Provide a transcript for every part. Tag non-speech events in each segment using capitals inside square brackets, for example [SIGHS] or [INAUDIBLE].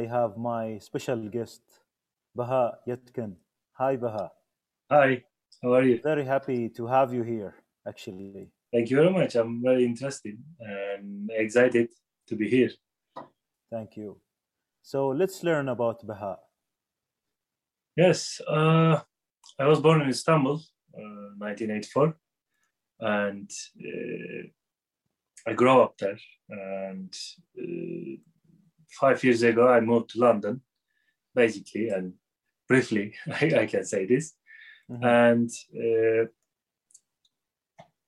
I have my special guest, Baha Yetkin. Hi, Baha. Hi, how are you? Very happy to have you here, actually. Thank you very much. I'm very interested and excited to be here. Thank you. So let's learn about Baha. Yes, uh, I was born in Istanbul, uh, 1984, and uh, I grew up there. And uh, five years ago, I moved to London, basically, and briefly, [LAUGHS] I, I can say this. Mhm. And uh,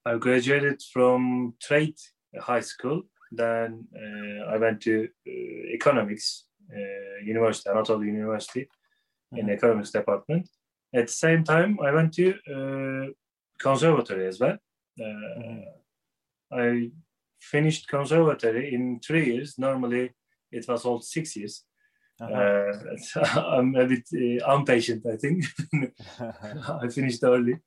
I graduated from trade high school. Then uh, I went to uh, economics uh, university, Anatolia University, in Mhm. economics department. At the same time, I went to uh, conservatory as well. Uh, Mhm. I finished conservatory in three years. Normally, it was all six years. Uh-huh. Uh, [LAUGHS] I'm a bit uh, impatient, I think. [LAUGHS] I finished early.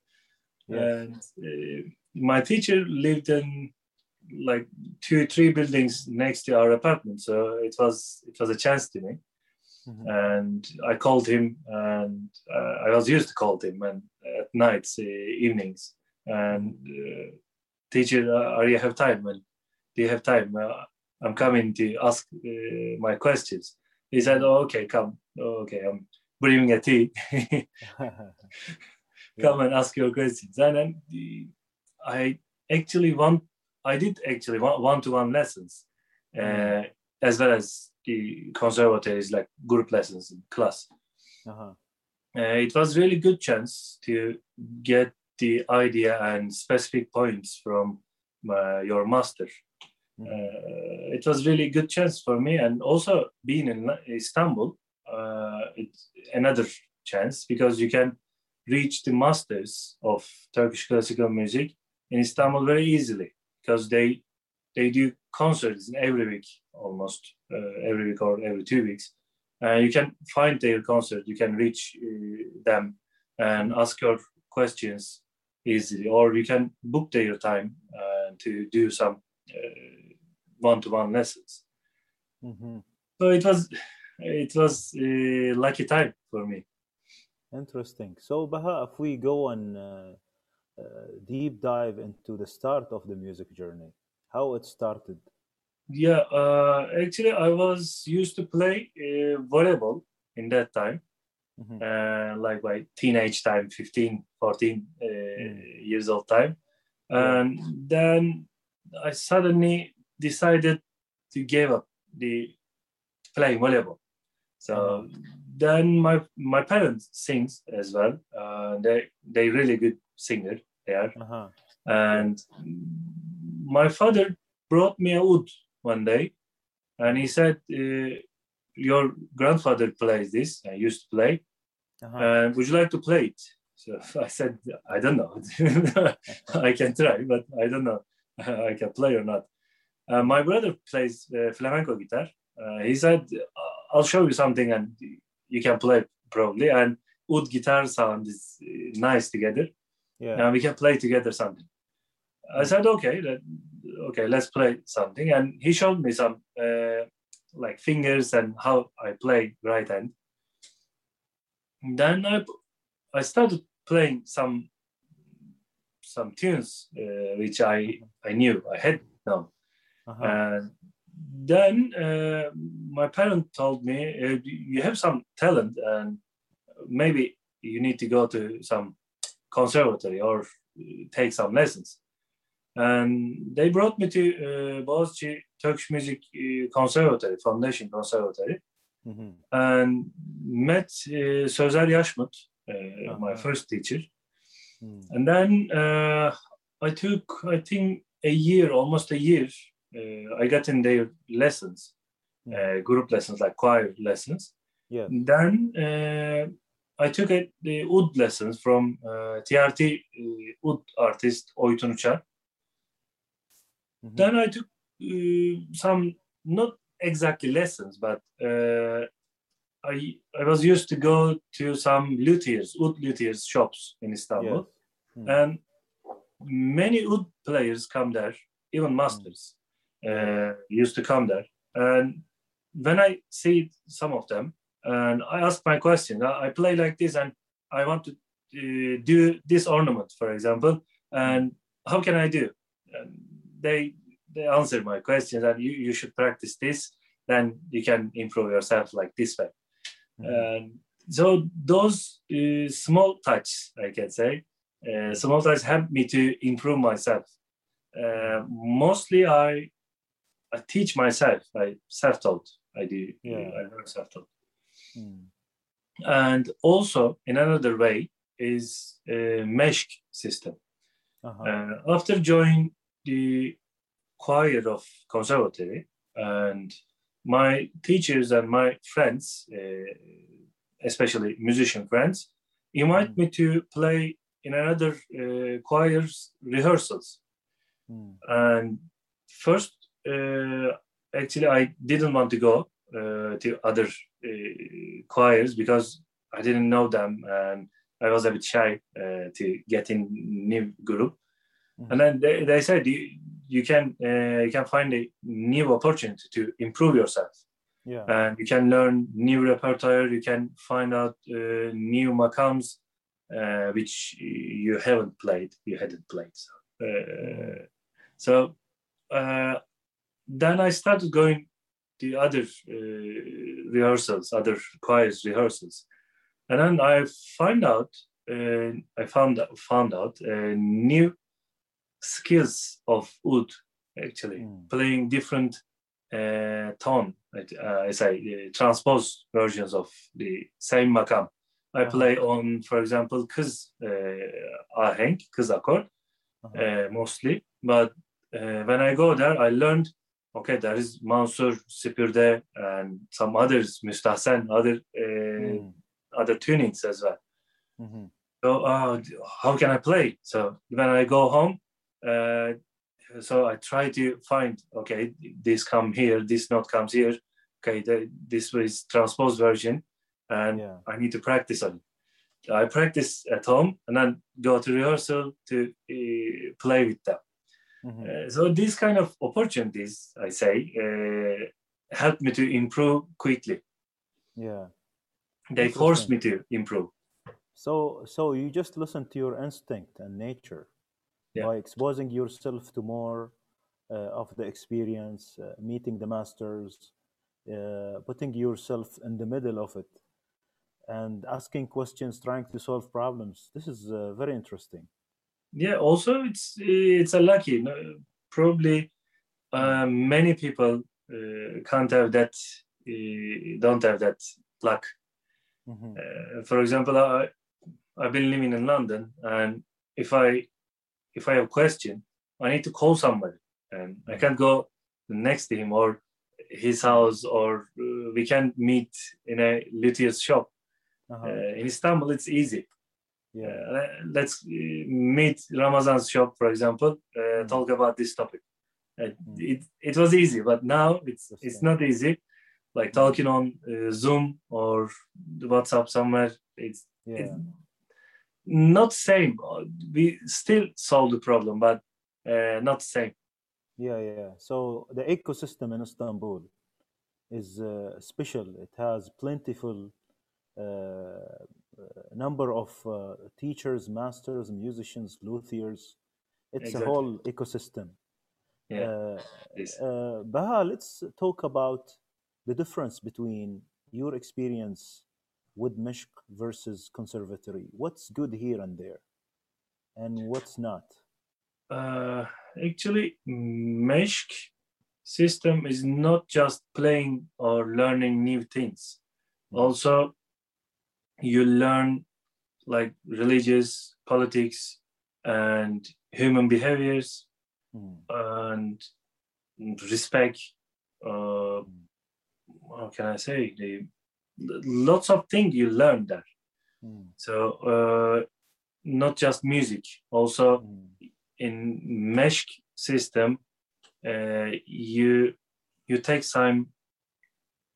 Yes. And uh, my teacher lived in like two, three buildings next to our apartment, so it was it was a chance to me. Mhm. And I called him, and uh, I was used to call him and at nights, uh, evenings. And uh, teacher, uh, are you have time? And do you have time? Uh, I'm coming to ask uh, my questions. He said, oh, "Okay, come. Oh, okay, I'm bringing a tea." [LAUGHS] come and ask your questions. And then the- I actually want, I did actually one to one lessons, uh, as well as the conservatories like group lessons in class. Uh-huh. Uh, it was really good chance to get the idea and specific points from uh, your master. Uh, it was really good chance for me, and also being in Istanbul, uh, it's another chance because you can reach the masters of Turkish classical music in Istanbul very easily because they they do concerts every week almost uh, every week or every two weeks. Uh, you can find their concert, you can reach uh, them and ask your questions easily, or you can book their time uh, to do some one-to-one lessons. Mhm. So it was it was a lucky time for me. Interesting. So, Baha, if we go and uh, uh, deep dive into the start of the music journey, how it started. Yeah, uh, actually, I was used to play uh, volleyball in that time, Mhm. uh, like my teenage time, 15, 14 uh, years old time. Yeah. And then I suddenly decided to give up the playing volleyball. So then my my parents sings as well. Uh, they they really good singer they are Uh-huh. and my father brought me a oud one day and he said uh, your grandfather plays this i used to play Uh-huh. and would you like to play it so [LAUGHS] i said i don't know [LAUGHS] i can try but i don't know [LAUGHS] i can play or not uh, my brother plays uh, flamenco guitar uh, he said i'll show you something and you can play probably and oud guitar sound is uh, nice together yeah. and we can play together something. I said, okay, let, okay, let's play something. And he showed me some uh, like fingers and how I play right hand. Then I, I started playing some some tunes uh, which I I knew I had known. Uh-huh. And then uh, my parent told me, uh, you have some talent and maybe you need to go to some conservatory or uh, take some lessons. And they brought me to uh, Boğaziçi Turkish Music uh, Conservatory, Foundation Conservatory, Mhm. and met uh, Sözer Yaşmut, uh, my Uh-huh. first teacher. Mm. And then uh, I took, I think, a year, almost a year. Uh, I got in their lessons, uh, group lessons, like choir lessons. Yeah. Then uh, I took a, the oud lessons from uh, TRT oud artist Oytun Uçar. Mhm. Then I took uh, some, not exactly lessons, but uh, I I was used to go to some luthiers, oud luthiers shops in Istanbul, Yes. Mm. and many oud players come there, even masters uh, used to come there, and when I see some of them and I ask my question, I play like this and I want to uh, do this ornament, for example, and how can I do? And they they answer my questions and you, you should practice this, then you can improve yourself like this way. Mm-hmm. And so those uh, small touches, I can say, uh, small touches help me to improve myself. Uh, mostly I I teach myself. I self-taught. I do. Yeah. I learn self-taught. Mm. And also in another way is a Meshk system. Uh-huh. Uh, after joining the choir of conservatory and my teachers and my friends, uh, especially musician friends, invite mm. me to play in another uh, choir's rehearsals. Mm. And first, actually, I didn't want to go uh, to other uh, choirs because I didn't know them and I was a bit shy uh, to get in new group. Mm-hmm. And then they, they said you, you can uh, you can find a new opportunity to improve yourself. Yeah. And you can learn new repertoire. You can find out uh, new makams uh, which you haven't played. You hadn't played. So, mm-hmm. so then I started going the other uh, rehearsals, other choirs rehearsals, and then I find out, uh, I found found out uh, new skills of oud, actually mm. playing different uh, tone, uh, I say uh, transposed versions of the same makam. I uh-huh. play on, for example, kız uh, ahenk, kız accord, uh-huh. mostly. But when I go there, I learned okay, there is Mansur, Süpürde, and some others, Mustahsen, other uh, mm. other tunings as well. Mm-hmm. So uh, how can I play? So when I go home, uh, so I try to find okay, this come here, this note comes here. Okay, the, this is transposed version, and yeah. I need to practice on it. I practice at home and then go to rehearsal to uh, play with them. Mm-hmm. Uh, so these kind of opportunities, I say, uh, help me to improve quickly. Yeah, they force me to improve. So, so you just listen to your instinct and nature yeah. by exposing yourself to more uh, of the experience, uh, meeting the masters, uh, putting yourself in the middle of it, and asking questions, trying to solve problems. This is uh, very interesting yeah also it's it's a lucky probably uh, many people uh, can't have that uh, don't have that luck mm-hmm. Uh, for example i i've been living in london and if i if i have a question i need to call somebody and i mm-hmm. can't go next to him or his house or uh, we can't meet in a luthier's shop uh-huh. Uh, in istanbul it's easy yeah uh, let's uh, meet ramazan's shop for example uh, mm. talk about this topic. Mm. it, it was easy but now it's it's not easy. Like talking on uh, zoom or whatsapp somewhere it's, yeah. it's not same. We still solve the problem but uh, not same. Yeah yeah so the ecosystem in istanbul is uh, special. It has plentiful number of uh, teachers, masters, musicians, luthiers. It's exactly. a whole ecosystem. Yeah. Uh, uh, Baha, let's talk about the difference between your experience with Meshk versus conservatory. What's good here and there, and what's not? Uh, actually, Meshk system is not just playing or learning new things. Mm. Also, you learn like religious politics and human behaviors mm. and respect uh, how can i say the lots of things you learn there mm. so uh, not just music also mm. in Meshk system uh, you you take some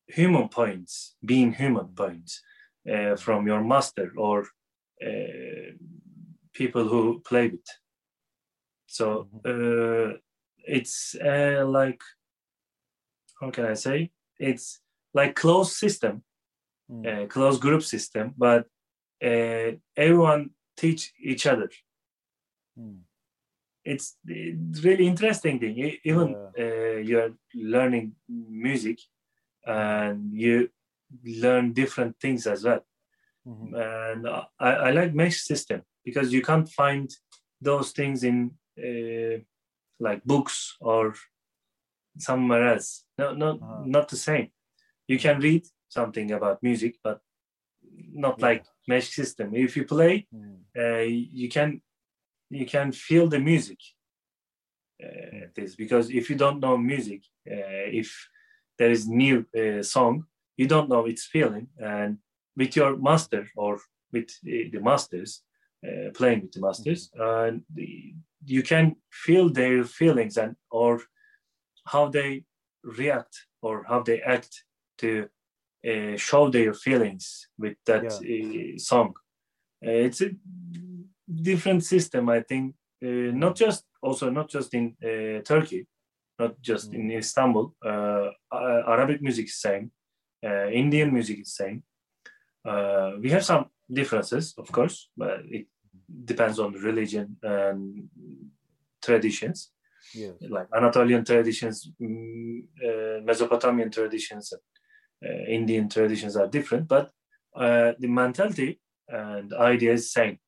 human points being human points uh, from your master or uh, people who play with. So mm-hmm. uh, it's like how can I say? It's like closed system, mm. uh, closed group system, but uh, everyone teach each other. Mm. It's, it's really interesting thing. Even yeah. uh, you're learning music, and you learn different things as well. Mm-hmm. And I, I like Meshk system because you can't find those things in uh, like books or somewhere else. No, not uh-huh. not the same. You can read something about music, but not yeah. like Meshk system. If you play, mm. uh, you can you can feel the music. Uh, this because if you don't know music, uh, if there is new uh, song, you don't know its feeling, and with your master or with the masters, uh, playing with the masters, mm-hmm. and you can feel their feelings and or how they react or how they act to uh, show their feelings with that yeah. uh, song. Uh, it's a different system, I think. Uh, not just also not just in uh, Turkey, not just mm. in Istanbul. Uh, Arabic music is same, Indian music is same. we have some differences, of course, but it depends on religion and traditions yes. like Anatolian traditions, mm, uh, Mesopotamian traditions, uh, Indian traditions are different, but uh, the mentality and idea is same.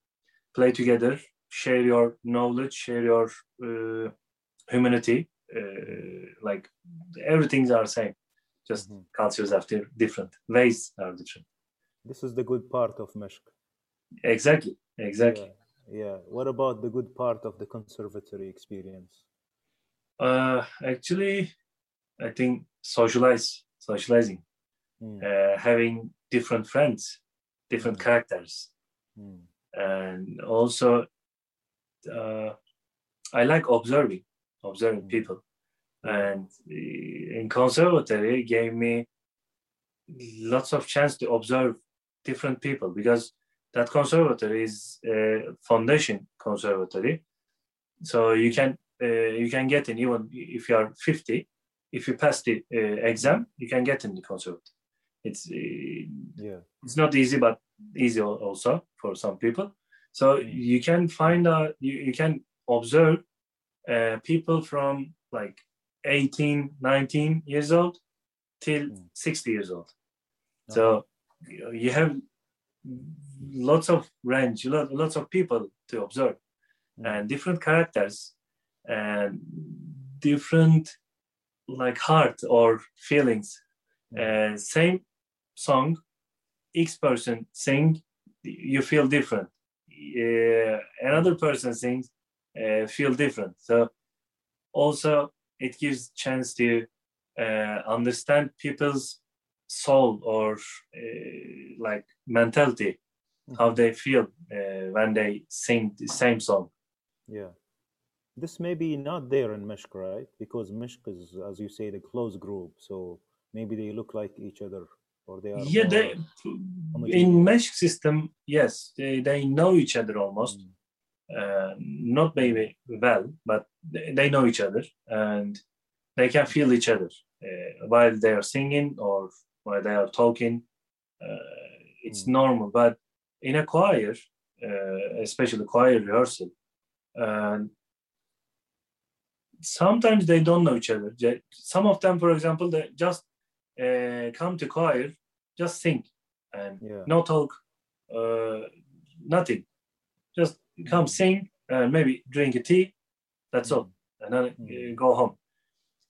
Play together, share your knowledge, share your uh, humanity. Uh, like everything's are same. Just mm-hmm. cultures are different, ways are different. This is the good part of Meshk. Exactly, exactly. Yeah. yeah. What about the good part of the conservatory experience? Uh, actually, I think socialize, socializing, mm. uh, having different friends, different mm. characters, mm. and also uh, I like observing, observing hmm. people, and in conservatory it gave me lots of chance to observe different people because that conservatory is a foundation conservatory. So you can uh, you can get in even if you are 50 if you pass the uh, exam you can get in the conservatory. It's uh, yeah. it's not easy but easy also for some people. So mm. you can find out you, you can observe uh, people from like 18 19 years old till mm. 60 years old uh-huh. so you have lots of range lots of people to observe mm. and different characters and different like heart or feelings uh, same song each person sing you feel different uh, another person sings uh, feel different so also it gives chance to uh, understand people's soul or uh, like mentality mm-hmm. how they feel uh, when they sing the same song yeah this may be not there in Meshk, right? Because Meshk is, as you say, the close group. So maybe they look like each other or they are. Yeah, they, in Meshk system, yes, they, they know each other almost. Mm. Uh, not maybe well, but they know each other and they can feel each other uh, while they are singing or while they are talking. Uh, it's mm. normal, but in a choir, uh, especially choir rehearsal, sometimes they don't know each other. Some of them, for example, they just uh, come to choir, just sing, and yeah. no talk, uh, nothing. Just come sing and maybe drink a tea. That's all, and then mm. go home.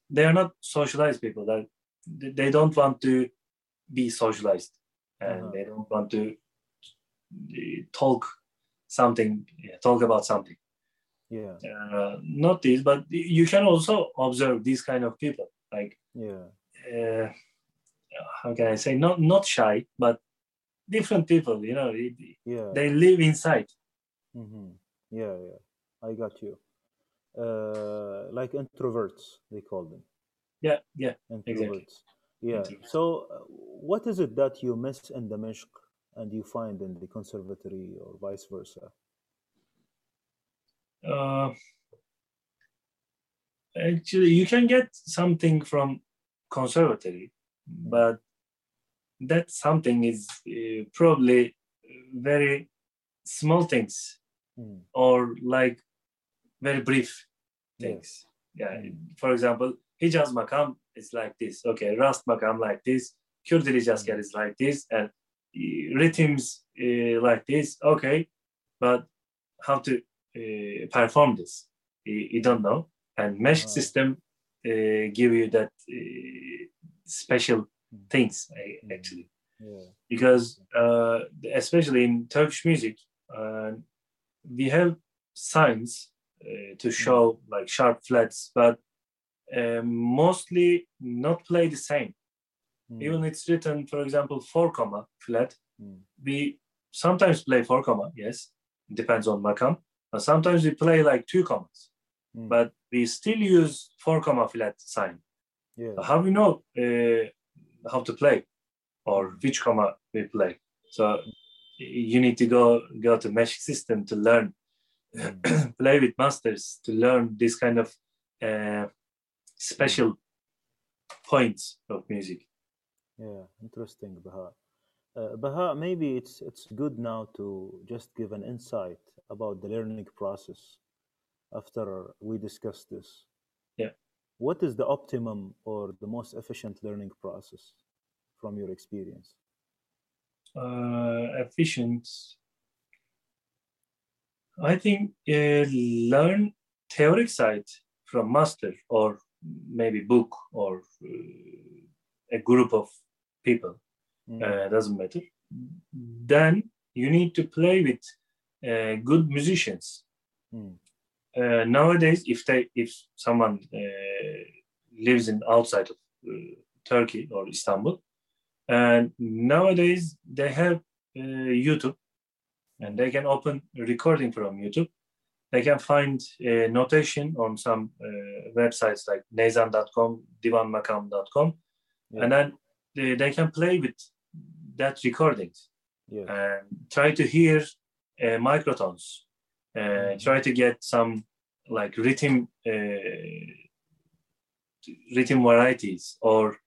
They are not socialized people. That they don't want to be socialized, and uh-huh. they don't want to uh, talk something, talk about something. Yeah. Uh, not this, but you can also observe these kind of people. Like yeah. uh, how can i say? Not not shy but different people you know. Yeah. they live inside mm-hmm. yeah yeah. I got you. Uh, like introverts they call them. Yeah yeah introverts. Exactly. yeah so uh, what is it that you miss in the meshk and you find in the conservatory or vice versa? Uh, actually you can get something from conservatory but that something is uh, probably very small things mm. or like very brief things. Yeah. yeah. Mm. For example, Hijaz Makam is like this. Okay, Rast Makam like this. Kurdili Hijazkar is like this. And rhythms uh, like this. Okay, but how to uh, perform this? You, you, don't know. And Meshk oh. system uh, give you that uh, special mm. things mm. actually. Yeah. Because uh, especially in Turkish music, uh, we have signs to mm. show like sharp flats, but mostly not play the same. Mm. Even it's written, for example, four comma flat. Mm. We sometimes play four comma, yes, it depends on makam. And sometimes we play like two commas, mm. but we still use four comma flat sign. Yeah. How we know uh, how to play or which comma we play? So you need to go go to Meshk system to learn mm. [CLEARS THROAT] play with masters to learn this kind of uh, special points of music. Yeah, interesting, Baha. Uh, Baha, maybe it's it's good now to just give an insight about the learning process after we discuss this. Yeah. What is the optimum or the most efficient learning process from your experience? Uh, efficient. I think uh, learn theoric side from master or maybe book or uh, a group of people mm. uh, doesn't matter then you need to play with uh, good musicians mm. uh, nowadays if they if someone uh, lives in outside of uh, turkey or istanbul and nowadays they have uh, youtube and they can open recording from youtube they can find a notation on some websites like neyzen.com divanmakam.com yeah. and then they, they can play with that recordings yeah. and try to hear uh, microtones uh, mm-hmm. try to get some like rhythm uh, rhythm varieties or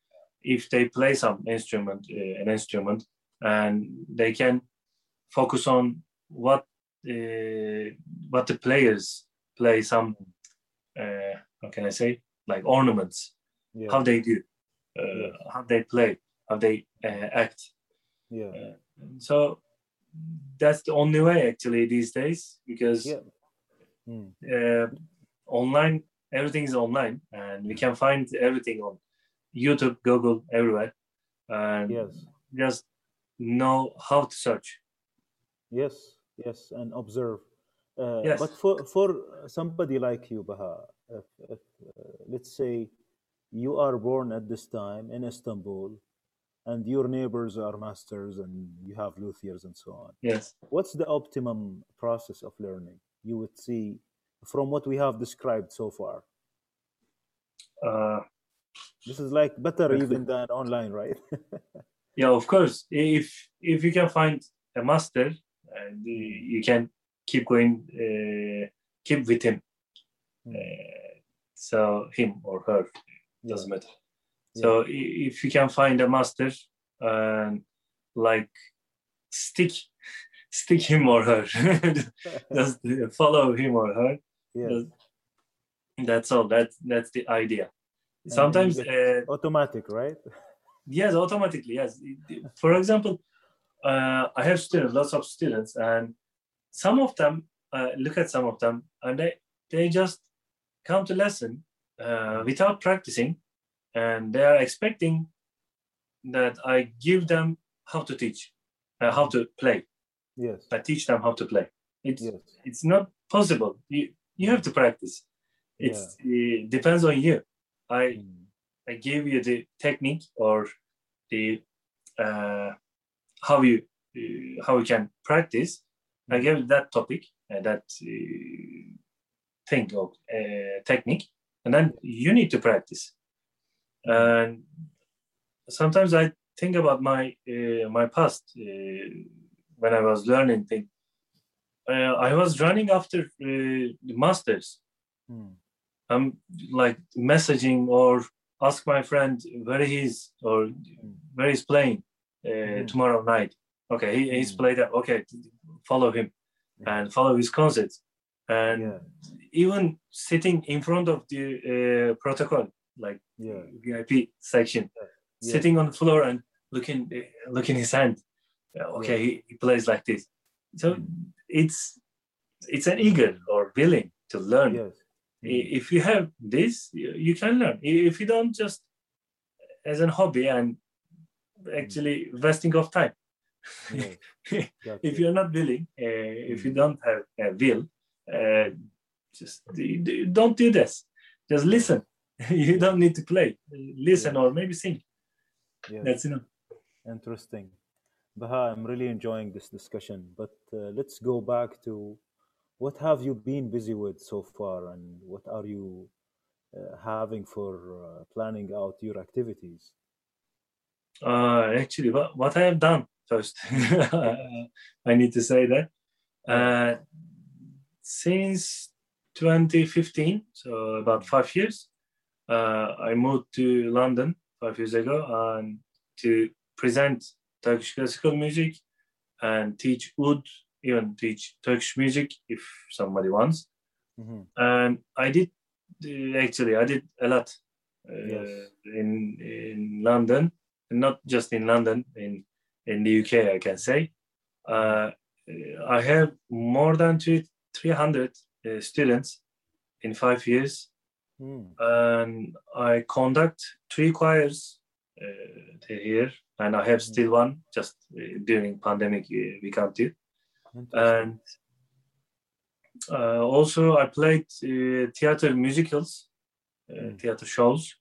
if they play some instrument uh, an instrument and they can focus on what uh, what the players play some uh, how can i say like ornaments yeah. how they do uh, how they play, how they uh, act. Yeah. Uh, so that's the only way actually these days because yeah. mm. online everything is online and we can find everything on YouTube, Google, everywhere. And yes. just know how to search. Yes, yes, and observe. Uh, yes. But for for somebody like you, Baha, if, if, uh, let's say you are born at this time in Istanbul, and your neighbors are masters, and you have luthiers and so on. Yes. What's the optimum process of learning you would see from what we have described so far? Uh, this is like better even than online, right? [LAUGHS] yeah, of course. If if you can find a master and you can keep going, uh, keep with him. Hmm. Uh, so him or her doesn't matter. So if you can find a master and like stick [LAUGHS] stick him or her, [LAUGHS] just follow him or her. Yeah. That's all. That's that's the idea. Sometimes uh, automatic, right? yes, automatically. Yes. For example, uh, I have students, lots of students, and some of them uh, look at some of them, and they they just come to lesson uh, without practicing, and they are expecting that I give them how to teach, uh, how to play. Yes. I teach them how to play. It's yes. it's not possible. You you have to practice. It's, yeah. It depends on you. I mm. I give you the technique or the uh, how you uh, how you can practice. Mm. I hmm. give that topic and that uh, thing of uh, technique, and then you need to practice and sometimes i think about my uh, my past uh, when i was learning things uh, i was running after uh, the masters hmm. I'm like messaging or ask my friend where he is or where he's playing mm-hmm. tomorrow night. Okay, he, he's mm. played that. Okay, follow him and follow his concerts. And yeah. even sitting in front of the uh, protocol, like yeah. VIP section, yeah. sitting on the floor and looking looking his hand. Okay, he, he, plays like this. So mm. it's it's an eager or willing to learn. Yes. If you have this, you can learn. If you don't, just as a hobby and actually wasting of time. [LAUGHS] if you're not willing, uh, if you mm. don't have a will, uh, just don't do this. Just listen. [LAUGHS] you don't need to play. Listen or maybe sing. That's enough. Interesting. Baha, I'm really enjoying this discussion, but uh, let's go back to what have you been busy with so far and what are you uh, having for uh, planning out your activities? Uh, actually, what, what I have done first, [LAUGHS] I need to say that. Uh, since 2015, so about five years, uh, I moved to London five years ago and to present Turkish classical music and teach oud, even teach Turkish music if somebody wants. Mm-hmm. And I did actually I did a lot uh, yes. in in London, not just in London, in in the UK I can say. Uh, I have more than two, 300 uh, students in five years, mm. and I conduct three choirs uh, here, and I have mm. still one just uh, during pandemic we can't do, and uh, also, I played uh, theater musicals, mm. theater shows,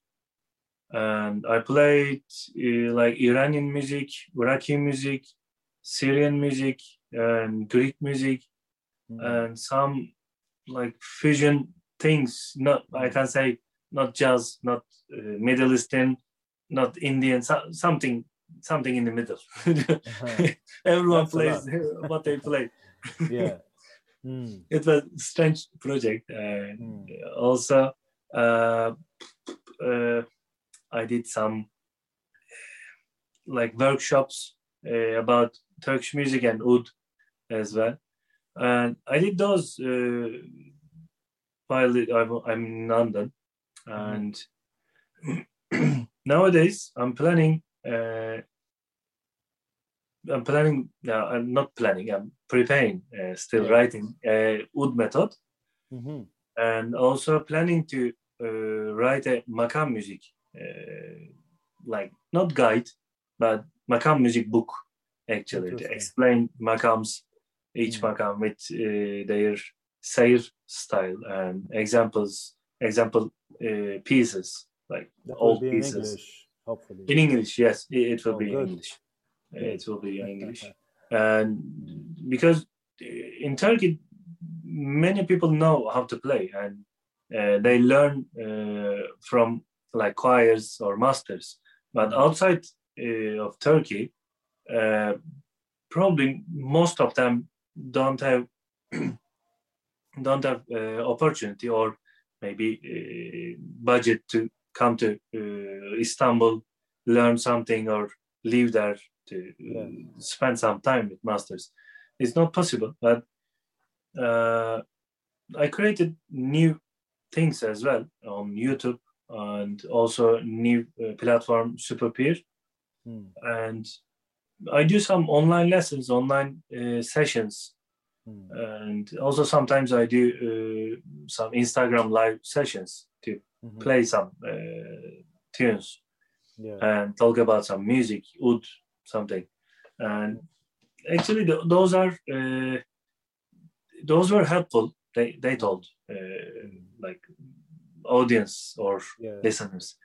and I played uh, like Iranian music, Iraqi music, Syrian music, and Greek music, mm. and some like fusion things. Not I can say not jazz, not uh, Middle Eastern, not Indian, so, something something in the middle. uh-huh. [LAUGHS] Everyone That's plays [LAUGHS] what they play. [LAUGHS] yeah. Mm. It was a strange project. And mm. Also, uh, uh, I did some like workshops uh, about Turkish music and oud as well. And I did those uh, while I'm in London. And mm. [CLEARS THROAT] nowadays, I'm planning uh, I'm planning. Uh, I'm not planning. I'm preparing. Uh, still yeah. writing a oud method, mm-hmm. and also planning to uh, write a makam music, uh, like not guide, but makam music book actually to explain makams, each mm-hmm. makam with uh, their seyir style and examples, example uh, pieces like that old pieces. English, hopefully. In English, yes, it, it will oh, be good. in English it will be English. And because in Turkey, many people know how to play and uh, they learn uh, from like choirs or masters. But outside uh, of Turkey, uh, probably most of them don't have [CLEARS THROAT] don't have uh, opportunity or maybe uh, budget to come to Istanbul, learn something or live there to yeah. spend some time with masters. It's not possible, but uh, I created new things as well on YouTube and also new uh, platform SuperPeer. Mm. And I do some online lessons, online uh, sessions. Mm. And also sometimes I do uh, some Instagram live sessions mm-hmm. play some uh, tunes yeah. and talk about some music, oud something and actually th- those are uh, those were helpful they they told uh, like audience or yeah. listeners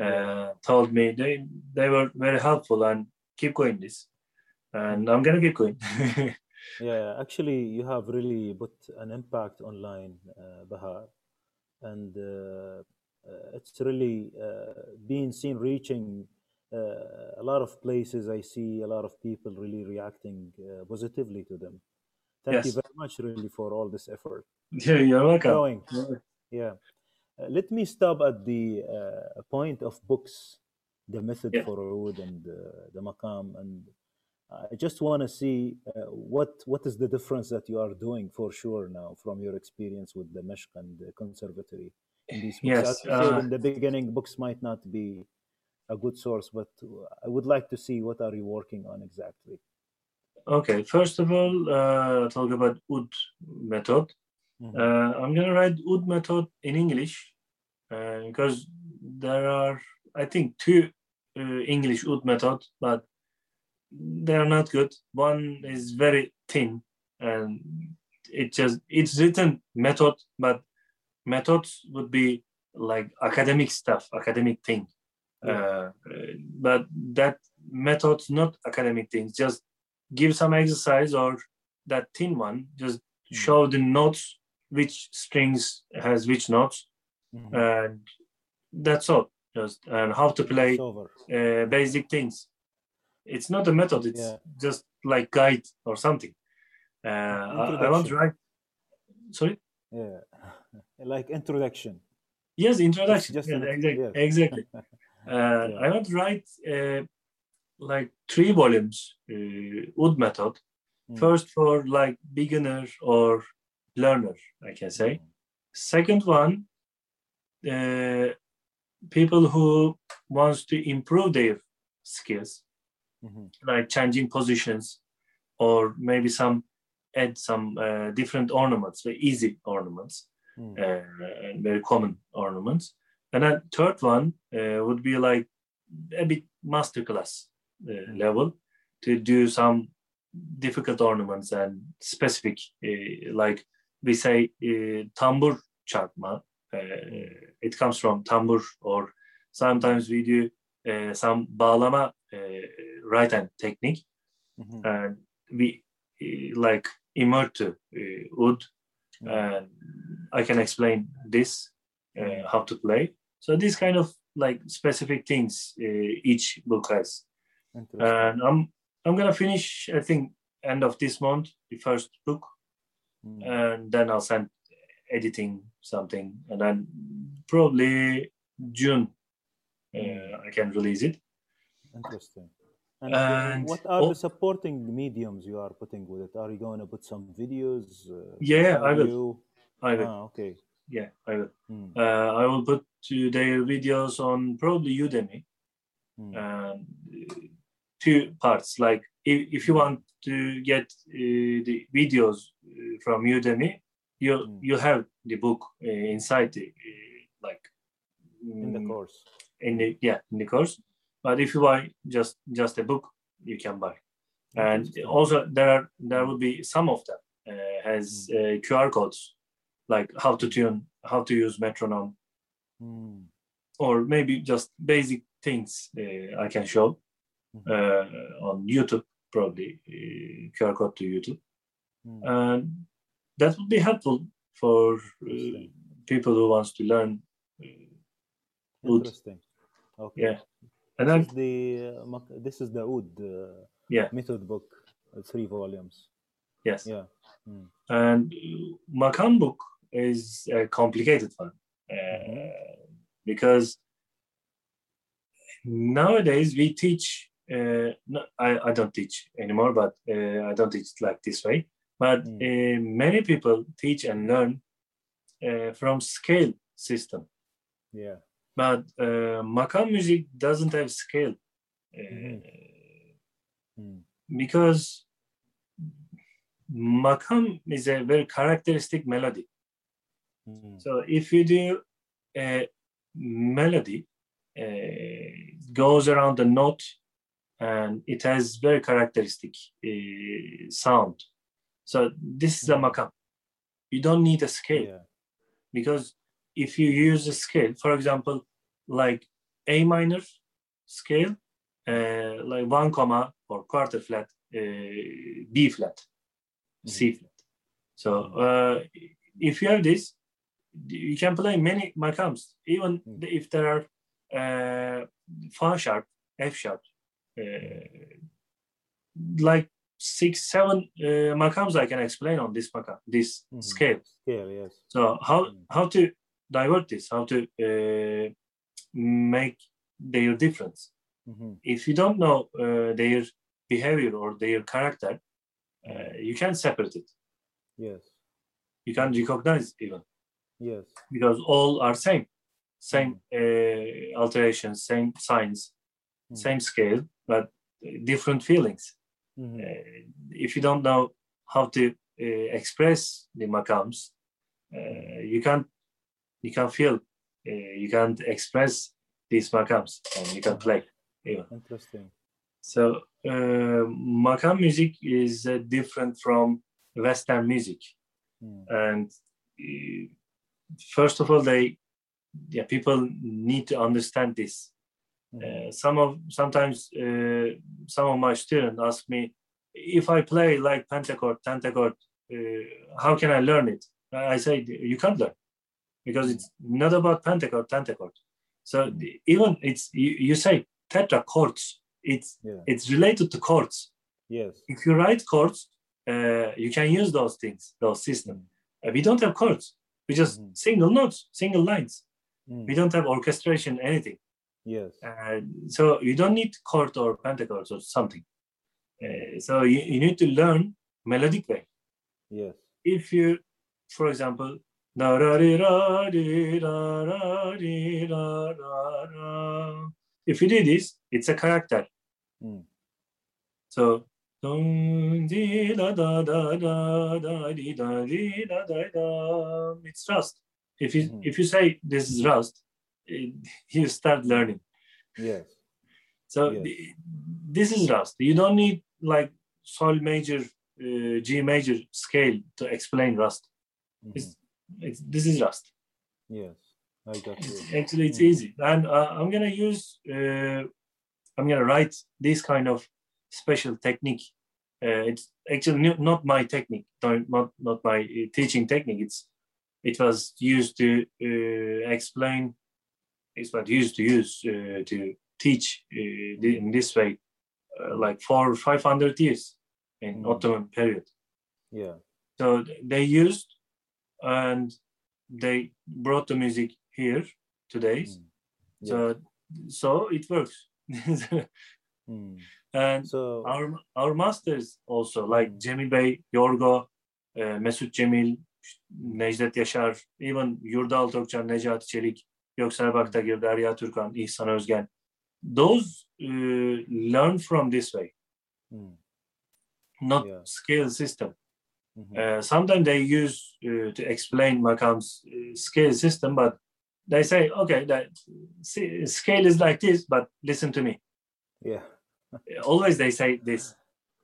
uh, told me they they were very helpful and keep going this and i'm gonna keep going [LAUGHS] yeah actually you have really put an impact online uh, Baha and uh, it's really uh, being seen reaching uh, a lot of places I see a lot of people really reacting uh, positively to them. Thank yes. you very much, really, for all this effort. [LAUGHS] Yeah, you're welcome. Going. Yeah. Uh, let me stop at the point of books. the method yeah. for oud and uh, the maqam and i just want to see uh, what what is the difference that you are doing for sure now from your experience with the mishq and the conservatory in these books yes, uh, in the beginning books might not be a good source but i would like to see what are you working on exactly okay first of all uh, talk about oud method mm-hmm. Uh, i'm going to write oud method in english uh, because there are I think two uh, English oud method, but they are not good. One is very thin and it just it's written method, but methods would be like academic stuff, academic thing. Uh, but that method's not academic things. Just give some exercise or that thin one. Just mm-hmm. show the notes, which strings has which notes, mm-hmm. and that's all just and how to play uh, basic things it's not a method it's yeah. just like guide or something uh, I, I want to write sorry yeah like introduction yes introduction just yeah, exactly [LAUGHS] yeah. exactly uh, i want to write uh, like three volumes uh, oud method mm. first for like beginner or learner i can say mm. second one uh, people who wants to improve their skills mm-hmm. like changing positions or maybe some add some uh, different ornaments very easy ornaments mm. uh, and very common ornaments and then third one uh, would be like a bit masterclass mm. level to do some difficult ornaments and specific uh, like we say uh, tambur chartma uh, it comes from tambur or sometimes we do uh, some bağlama uh, right hand technique mm-hmm. and we like oud mm-hmm. And I can explain this mm-hmm. how to play. So these kind of like specific things each book has. And I'm I'm gonna finish I think end of this month the first book, mm. and then I'll send editing something, and then probably June uh, I can release it. Interesting. And, uh, and what are oh, the supporting mediums you are putting with it? Are you going to put some videos? Uh, yeah, I will. I will. Ah, okay. Yeah, I will. Hmm. Uh, I will put their videos on probably Udemy. Hmm. And two parts. Like if, if you want to get uh, the videos uh, from Udemy, you mm. you have the book uh, inside the uh, like in the mm, course in the yeah in the course but if you buy just just a book you can buy and also there are there will be some of them uh, has mm. uh, qr codes like how to tune how to use metronome mm. or maybe just basic things uh, i can show mm-hmm. on youtube probably qr code to youtube mm. and that would be helpful for uh, people who wants to learn. Uh, Interesting. Okay. Yeah. And then this is the uh, this is the oud uh, yeah method book, three volumes. Yes. Yeah. Mm. And Maqam book is a complicated one mm-hmm. because nowadays we teach uh, no, I, I don't teach anymore, but uh, I don't teach like this way. But mm. uh, many people teach and learn uh, from scale system. Yeah. But uh, Maqam music doesn't have scale mm-hmm. mm. because makam is a very characteristic melody. Mm. So if you do a melody, uh, goes around the note and it has very characteristic uh, sound so this is a makam You don't need a scale yeah. because if you use a scale, for example, like A minor scale, uh, like one comma or quarter flat, uh, B flat, mm-hmm. C flat. So uh, if you have this, you can play many maqams, even mm-hmm. if there are uh, Fa sharp, F sharp, uh, like six, seven uh, maqams I can explain on this maqam, this mm-hmm. scale. Scale, yes. So how mm-hmm. how to divert this? How to uh, make their difference? Mm-hmm. If you don't know uh, their behavior or their character, uh, you can't separate it. Yes. You can't recognize even. Yes. Because all are same, same mm-hmm. uh, alterations, same signs, mm-hmm. same scale, but different feelings. Mm-hmm. Uh, if you don't know how to uh, express the makams, uh, you can't you can feel uh, you can't express these makams and you can play even. Interesting. So uh, makam music is uh, different from Western music, mm. and uh, first of all, they yeah people need to understand this. Mm. some of sometimes uh, some of my students ask me if I play like pentachord, pentachord, how can I learn it? I say you can't learn because it's not about pentachord, pentachord. So even it's you, you say tetra chords. It's yeah. it's related to chords. Yes. If you write chords, uh, you can use those things, those systems. Mm. Uh, we don't have chords. We just mm. single notes, single lines. Mm. We don't have orchestration, anything. Yes. Uh, so you don't need chord or pentachords or something. Uh, so you, you need to learn melodic way. Yes. If you, for example, if you do this, it's a character. Mm. So it's rast. If you mm. if you say this is rast, you start learning. Yes. So yes. this is rast. You don't need like sol major, uh, G major scale to explain rast. Mm-hmm. It's it's, this is Rast. Yes, I got you. Actually, it's easy, and uh, I'm gonna use. Uh, I'm gonna write this kind of special technique. Uh, it's actually not my technique, not not my uh, teaching technique. It's it was used to uh, explain. It's what used to use uh, to teach in this way, like for 500 years in mm. Ottoman period. Yeah. So they used and they brought the music here today. Mm. Yeah. So so it works. [LAUGHS] mm. And so our our masters also like mm. Cemil Bey, Yorgo, uh, Mesut Cemil, Necdet Yaşar, even Yurdal Tokcan, Necati Çelik, Göksel Baktagir, Derya Türkan, İhsan Özgen. Those uh, learn from this way, mm. not yeah. scale system. Mm-hmm. Uh, sometimes they use uh, to explain Makam's uh, scale system, but they say, okay, that scale is like this, but listen to me. Yeah. [LAUGHS] Always they say this.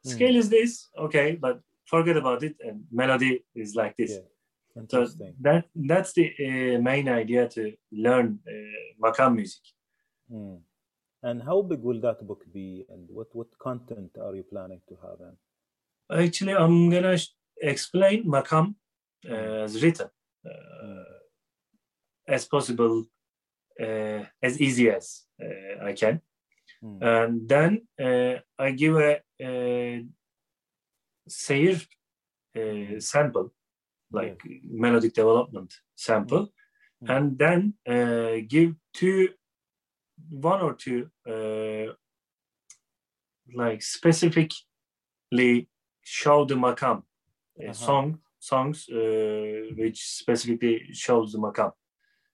Hmm. Scale mm. is this, okay, but forget about it, and melody is like this. Yeah. So that that's the uh, main idea to learn uh, Makam music. Mm. And how big will that book be, and what what content are you planning to have? In? Actually, I'm gonna explain Makam uh, as written uh, as possible, uh, as easy as I can. Mm. And then I give a, a Seyir sample, like yeah. melodic development sample, mm. and then uh, give two, one or two, uh, like specifically show the makam song songs uh, which specifically shows the makam.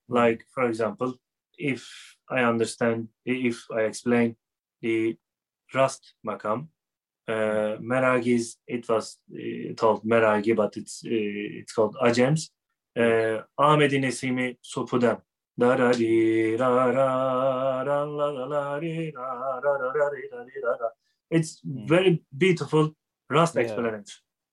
Like for example, if I understand, if I explain the Rust makam, uh, Meragis, it was uh, told Meragi, but it's uh, it's called Ajems. Uh, Ahmedi Nesimi Sopudem. It's very beautiful Rust yeah.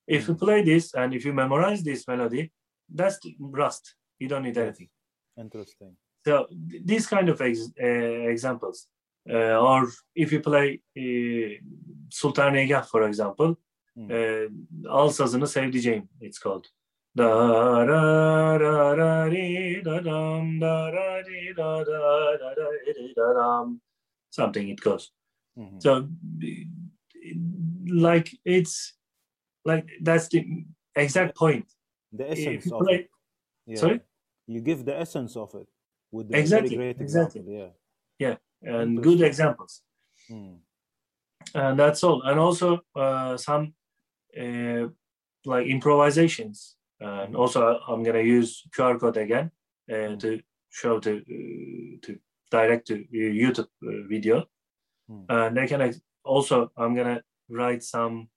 If you play this and if you memorize this melody, that's Rast. You don't need anything. Interesting. So these kind of ex uh, examples, uh, or if you play uh, Sultan for example, hmm. uh, al sazını sevdiceğim, it's called. Da ra ra ra ri da dam da ra ri da da da da ri da dam. Something it goes. Mm-hmm. So like it's like that's the exact point. The essence of play, it. Yeah. Sorry? You give the essence of it with the exactly, exactly. Example. Yeah. Yeah. And good examples. mm. and that's all and also uh, some uh, like improvisations and hmm. also i'm gonna use qr code again uh, mm. to show to uh, to direct to youtube uh, video and they can also i'm gonna write some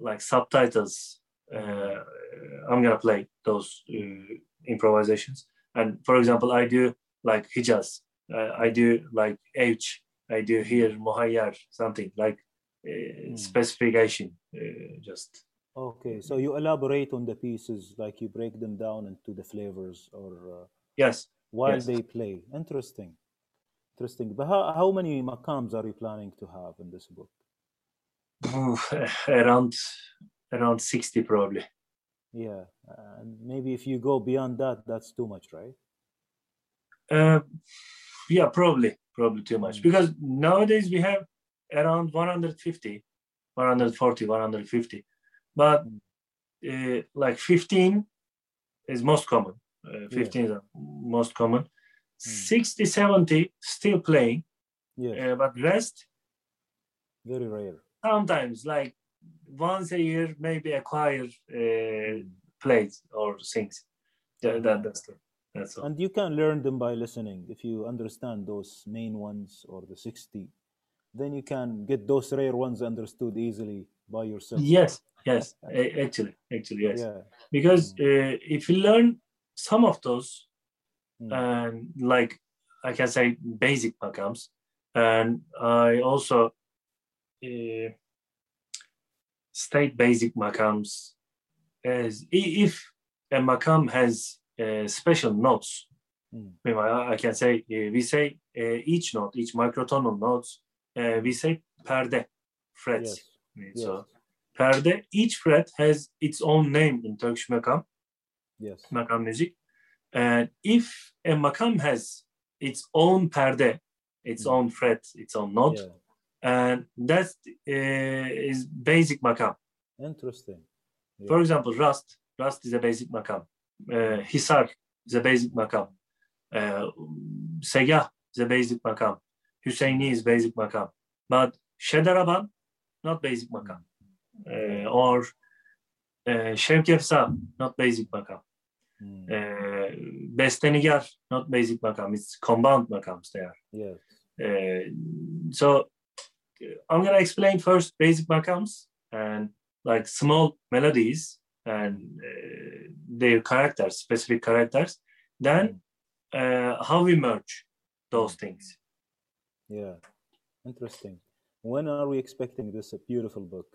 like subtitles uh, i'm gonna play those improvisations and for example i do like hijaz uh, I do like H, I do here muhayyar, something like uh, mm. specification, uh, just. Okay, so you elaborate on the pieces, like you break them down into the flavors, or uh, yes, while yes. they play. Interesting, interesting. But how, how many makams are you planning to have in this book? Around around 60 probably yeah and maybe if you go beyond that that's too much right uh, yeah probably probably too much mm. because nowadays we have around 150 140 150 but mm. uh, like 15 is most common uh, 15 yeah. is most common mm. 60 70 still playing yeah. Uh, but rest very rare sometimes like once a year maybe a choir uh, plays or sings that, that, that's the that's all. And you can learn them by listening. If you understand those main ones or the 60, then you can get those rare ones understood easily by yourself. Yes, yes, actually, actually, yes. Yeah. Because mm. uh, if you learn some of those, mm. and like I can say basic makams, and I also uh, state basic makams as if a makam has uh, special notes. Mm. I, can say uh, we say uh, each note, each microtonal notes, we say perde, frets. Yes. So yes. perde, each fret has its own name in Turkish makam. Yes. Makam music. And if a makam has its own perde, its mm. own fret, its own note, yeah. And that uh, is basic makam. Interesting. Yeah. For example, Rast. Rast is a basic makam uh, Hisar is a basic makam. Uh, Segah is a basic makam. Husseini is basic makam. But Shedaraban, not basic makam. Uh, or uh, Shevkefsa, not basic makam. Mm. Uh, Bestenigar, not basic makam. It's compound makams there. Yes. Uh, so I'm gonna explain first basic makams and like small melodies and uh, their characters, specific characters, then uh, how we merge those things. Yeah, interesting. When are we expecting this beautiful book?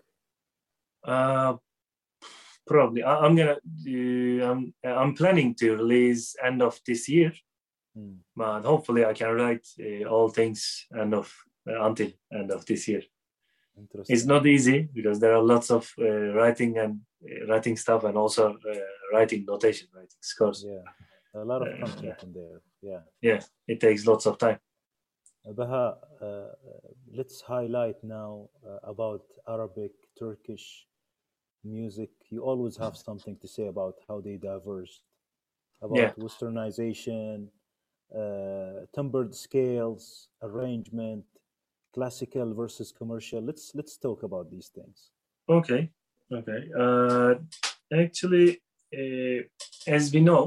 Uh, probably. I, am gonna. Uh, I'm, I'm planning to release end of this year, mm. but hopefully I can write uh, all things end of until end of this year. It's not easy because there are lots of uh, writing and uh, writing stuff and also uh, writing notation, writing scores. Yeah, a lot of content in there. Yeah. Yeah, it takes lots of time. Baha, uh, let's highlight now uh, about Arabic, Turkish music. You always have something to say about how they diverged, about yeah. westernization, uh, tempered scales, arrangement, classical versus commercial. Let's let's talk about these things. Okay, okay. Uh, actually, uh, as we know,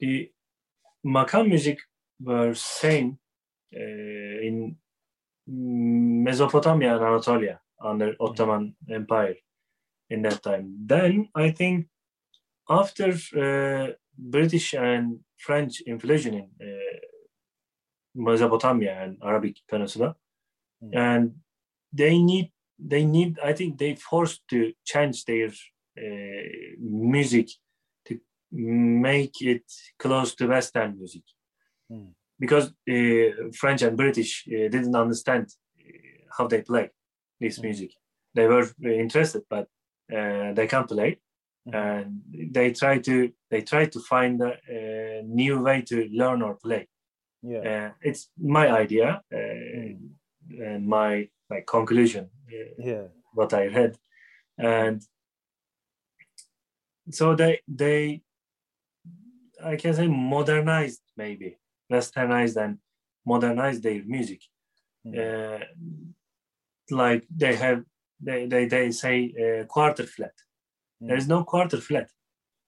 the makam music were same uh, in Mesopotamia and Anatolia under Ottoman Empire in that time. Then I think after uh, British and French influence in uh, Mesopotamia and Arabic Peninsula, mm. and they need they need i think they forced to change their uh, music to make it close to western music mm. because uh, french and british uh, didn't understand uh, how they play this mm. music they were interested but uh, they can't play hmm. and they try to they try to find a, a new way to learn or play yeah uh, it's my idea mm and my like conclusion uh, yeah. what i read. And so they they i can say modernized maybe westernized and modernized their music. Uh, like they have they they, they say uh, quarter flat. Mm. there is no quarter flat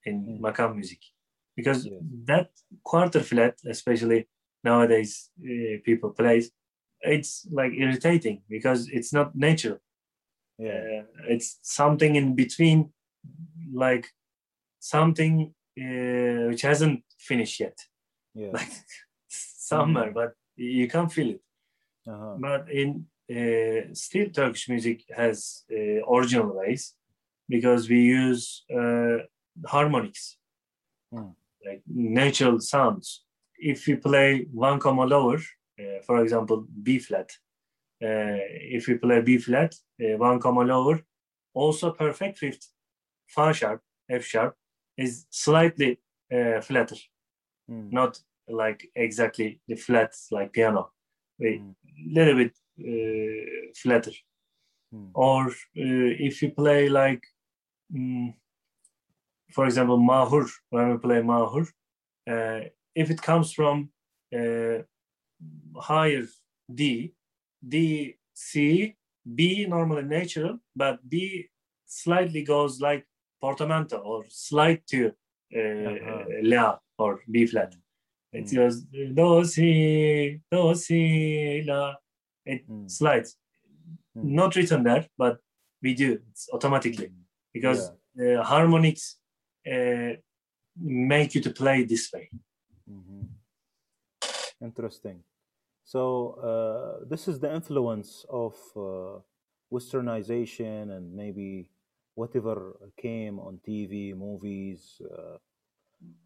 in Mm. music because that quarter flat especially nowadays uh, people plays it's like irritating because it's not natural yeah. Uh, it's something in between like something uh, which hasn't finished yet. Yeah. Like [LAUGHS] summer Mm. but you can't feel it. Uh-huh. but in uh, still turkish music has uh, original ways because we use uh, harmonics. Hmm. like natural sounds. If we play one comma lower for example b flat uh, if we play b flat uh, one comma lower also perfect fifth fa sharp f sharp is slightly uh, flatter Mm. not like exactly the flats like piano a Mm. little bit uh, flatter Mm. or uh, if you play like mm, for example mahur when we play mahur uh, if it comes from uh, higher d d c b normally natural but b slightly goes like portamento or slight to uh, Uh-huh. la or b flat it Mm. goes do si do si la it Mm. slides Mm. not written there but we do it's automatically because uh, harmonics uh, make you to play this way. Interesting. So uh, this is the influence of uh, westernization and maybe whatever came on TV, movies, uh,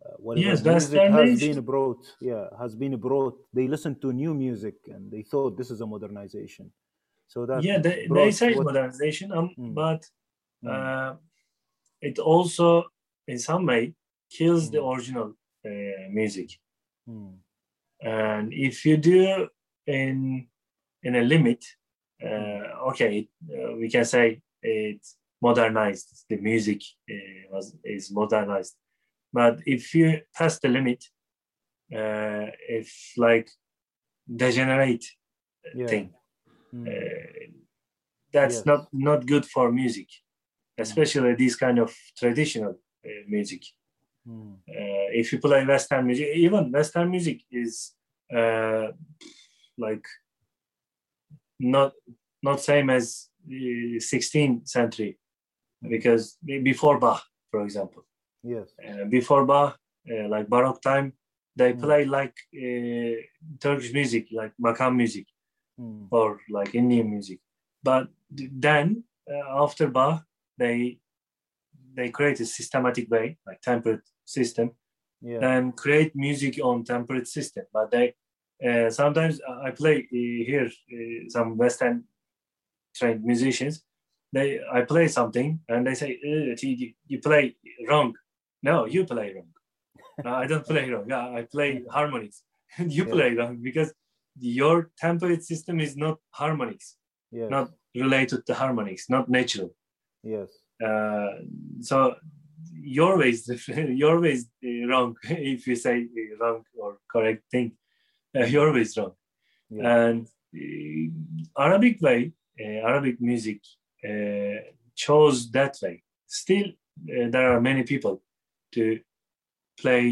uh, whatever Yes, music has been brought. Yeah, has been brought. They listened to new music and they thought this is a modernization. So that yeah they, they say what- modernization um, Mm. but Mm, uh, it also in some way kills the Mm. original uh, music mm, and if you do in in a limit uh, okay uh, we can say it's modernized. The music uh, was is modernized. But if you pass the limit uh, if like degenerate Yeah. thing mm, uh, that's Yes. not not good for music especially this kind of traditional uh, music mm, uh, if you play western music even western music is uh, like not not same as the 16th century because before bach for example yes. uh, before bach uh, like baroque time they Mm. play like uh, turkish music like makam music Mm, or like indian music but then uh, after bach they they create a systematic way like temperate system yeah. and create music on temperate system. But they uh, sometimes I play uh, here uh, some Western trained musicians. They I play something and they say "Uh, you, you play wrong. No, you play wrong. I don't play wrong. Yeah, I play [LAUGHS] harmonics. [LAUGHS] you Yeah. play wrong because your temperate system is not harmonics, yes. not related to harmonics, not natural yes. uh, so your way is [LAUGHS] your way is uh, wrong [LAUGHS] if you say uh, wrong or correct thing uh, your way is wrong Yeah. and uh, arabic way uh, arabic music uh, chose that way still uh, there are many people to play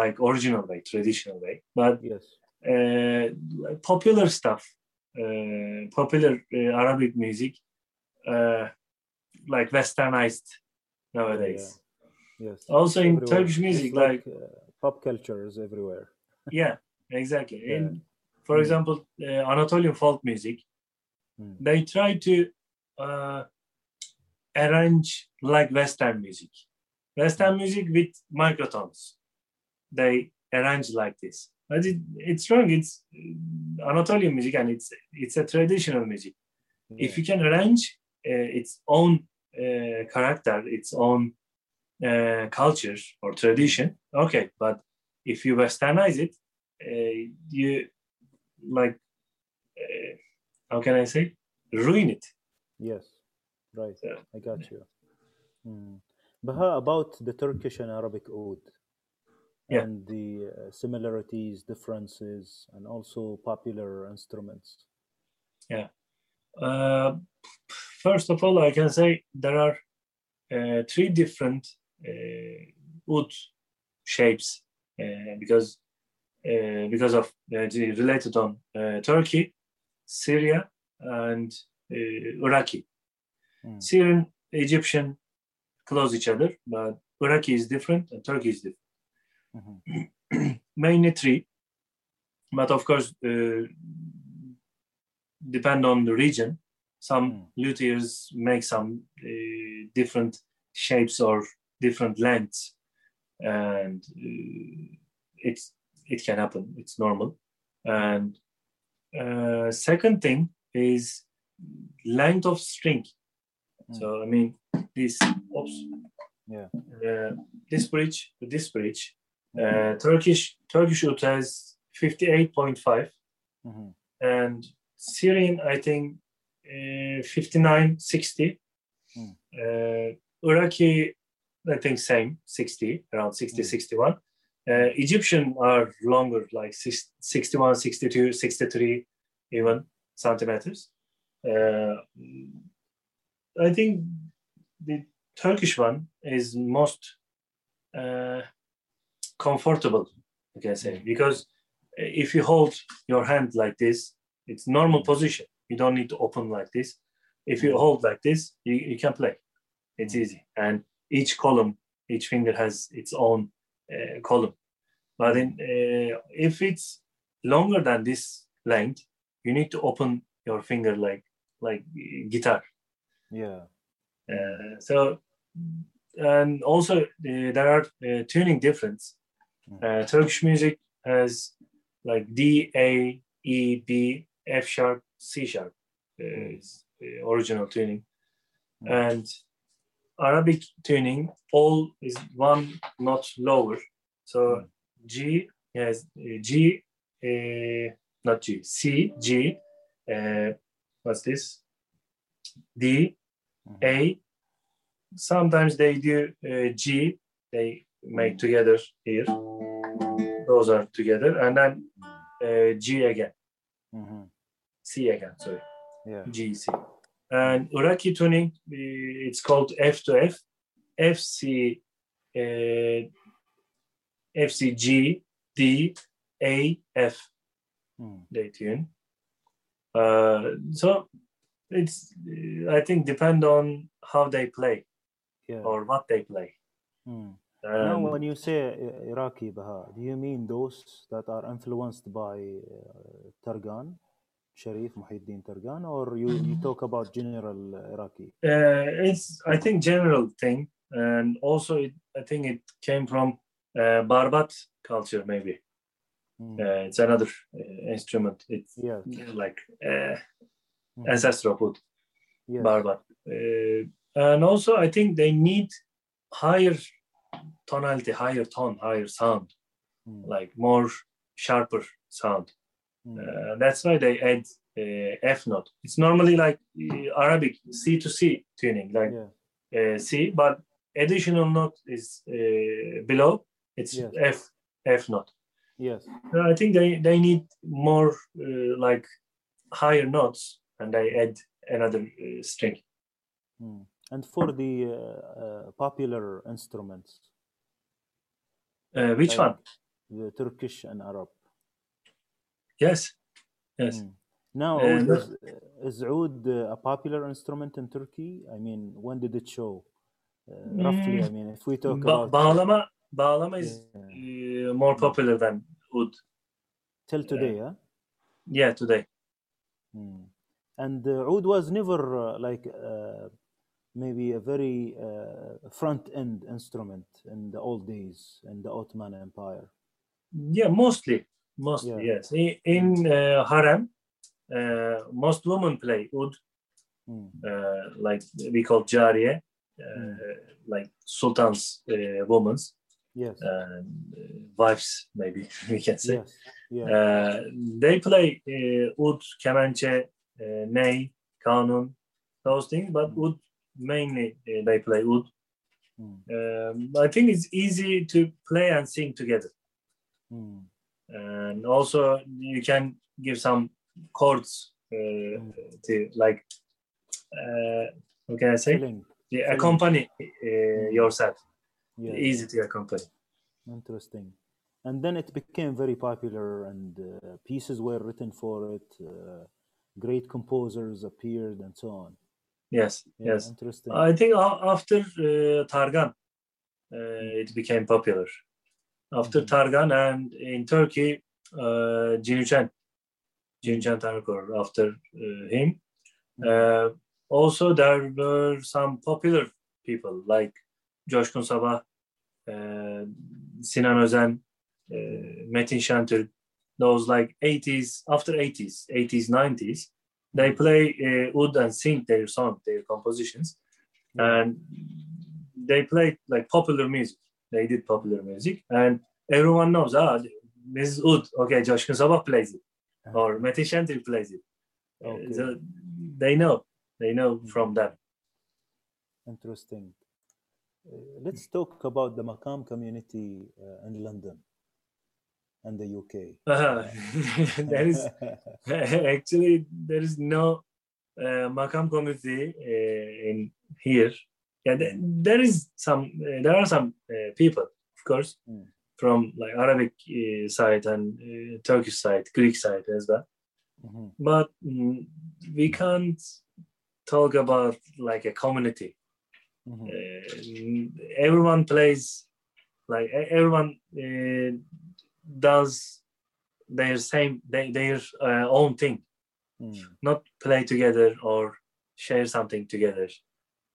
like original way traditional way but yes. uh, popular stuff, uh, popular uh, Arabic music, uh, like westernized nowadays. Yes. Also in Everywhere. Turkish music, like, uh, pop culture is everywhere. Yeah, exactly. Yeah. In, for Mm. example, uh, Anatolian folk music, Mm. they try to uh, arrange like Western music. Western music with microtones. They arrange like this. But it, it's wrong. It's uh, Anatolian music and it's it's a traditional music. If you can arrange uh, its own uh, character, its own uh, culture or tradition, okay. But if you westernize it, uh, you like uh, how can I say ruin it. Yes, right. I got you. Mm. Baha, about the Turkish and Arabic oud Yeah. and the uh, similarities, differences, and also popular instruments. Yeah. Uh, first of all, I can say there are uh, three different oud shapes uh, because uh, because of uh, related on Turkey, Syria, and Iraqi. Mm. Syrian, Egyptian close each other, but Iraqi is different and Turkey is different. Mm-hmm. [CLEARS THROAT] Mainly three, but of course, uh, depend on the region. Some mm. luthiers make some uh, different shapes or different lengths, and uh, it's it can happen. It's normal. And uh, second thing is length of string. Mm. So I mean, this oops, yeah, uh, this bridge, this bridge, uh, Turkish Turkish oud has 58.5, mm-hmm. and Syrian I think uh, 59, 60. Mm. Uh, Iraqi I think same 60, around 60, mm. 61. Uh, Egyptian are longer, like 61, 62, 63, even centimeters. Uh, I think the Turkish one is most uh, comfortable, I can say, mm. because if you hold your hand like this, it's normal position. You don't need to open like this. If you mm. hold like this, you, you can play. It's easy. And each column, each finger has its own uh, column. But then, uh, if it's longer than this length, you need to open your finger like like guitar. Yeah. Uh, so, and also uh, there are uh, tuning difference. Hmm. Uh, Turkish music has like D, A, E, B, F sharp, C sharp is original tuning, hmm. and Arabic tuning all is one notch lower. So G has G, uh, not G, C, G, uh, what's this? D, mm-hmm. A. Sometimes they do uh, G, they make together here. Those are together, and then uh, G again. Mm-hmm. C again, sorry. Yeah. G, C. And Iraqi tuning, it's called F to F. F, C, uh, F, C, G, D, A, F. Mm. They tune. Uh, so it's I think depend on how they play yeah. or what they play. Hmm. Um, now, when you say Iraqi Baha, do you mean those that are influenced by uh, Targan, Sharif Muhyiddin Targan, or you, you talk about general Iraqi? Uh, it's I think general thing, and also it, I think it came from uh, Barbat culture maybe. Mm. Uh, it's another uh, instrument. It's yeah. like uh, mm. ancestral oud, yes. Barbat. Uh, and also, I think they need higher tonality, higher tone, higher sound, mm. like more sharper sound. Mm. Uh, that's why they add uh, F note. It's normally like Arabic C to C tuning, like yeah. C, but additional note is below. It's yes. F F note. Yes. I think they, they need more uh, like higher notes and I add another uh, string. Hmm. And for the uh, uh popular instruments? Uh, which one? The Turkish and Arab. Yes. Yes. Hmm. Now, is, is oud a popular instrument in Turkey? I mean, when did it show? roughly, hmm. I mean, if we talk ba- about... Bağlama, bağlama is yeah. more popular than oud. Till today, yeah? Yeah, today. Hmm and uh, oud was never uh, like uh, maybe a very uh, front end instrument in the old days in the Ottoman Empire. Yeah, mostly, mostly yeah. yes. In, in uh, harem, uh, most women play oud, mm. like we call jariye, mm. like sultans' women's. Yes. wives, maybe [LAUGHS] we can say. Yes. Yeah. they play oud, kemençe, uh, ney, kanun, those things, but oud mainly uh, they play oud. Mm. Um, I think it's easy to play and sing together. Mm. And also you can give some chords mm. to like uh, what can I say? Feeling. Yeah, accompany mm. yourself. Yeah. Easy to accompany. Interesting. And then it became very popular, and uh, pieces were written for it. Uh, great composers appeared, and so on. Yes, yeah, yes. Interesting. I think after uh, Targan, uh, it became popular. After mm-hmm. Targan and in Turkey, uh, Cinuçen, Cinuçen Tanrıkorur, after uh, him. Mm-hmm. Uh, also, there were some popular people like Coşkun Sabah, uh, Sinan Özen, uh, Metin Şentürk, those like 80s, after 80s, 80s, 90s, they play uh, oud and sing their song, their compositions, and they play like popular music. They did popular music, and everyone knows. Ah, is oud. Okay, Coşkun Sabah plays it, uh-huh. or Metin Şentürk plays it. Okay. So they know. They know mm-hmm. from them. Interesting. Uh, let's talk about the Makam community uh, in London and the UK. Uh, [LAUGHS] there is [LAUGHS] actually there is no uh, Makam community uh, in here. Yeah, there is some. Uh, there are some uh, people, of course, mm. from like Arabic uh, side and Turkish side, Greek side as well. Mm-hmm. But mm, we can't talk about like a community. Mm-hmm. everyone plays like everyone does their same they, their uh, own thing mm. not play together or share something together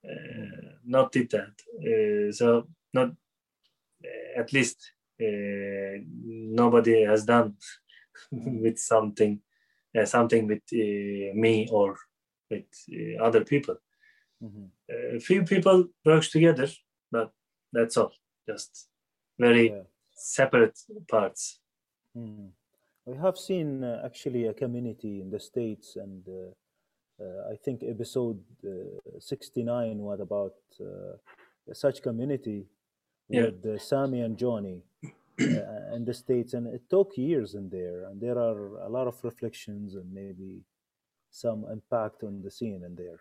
uh, not did that uh, so not uh, at least uh, nobody has done [LAUGHS] with something uh, something with me or with other people mm-hmm. few people works together but that's all just very yeah separate parts. Mm. We have seen uh, actually a community in the States, and uh, I think episode uh, 69 was about uh, such community yeah. with Sammy and Johnny [CLEARS THROAT] in the States, and it took years in there, and there are a lot of reflections and maybe some impact on the scene in there.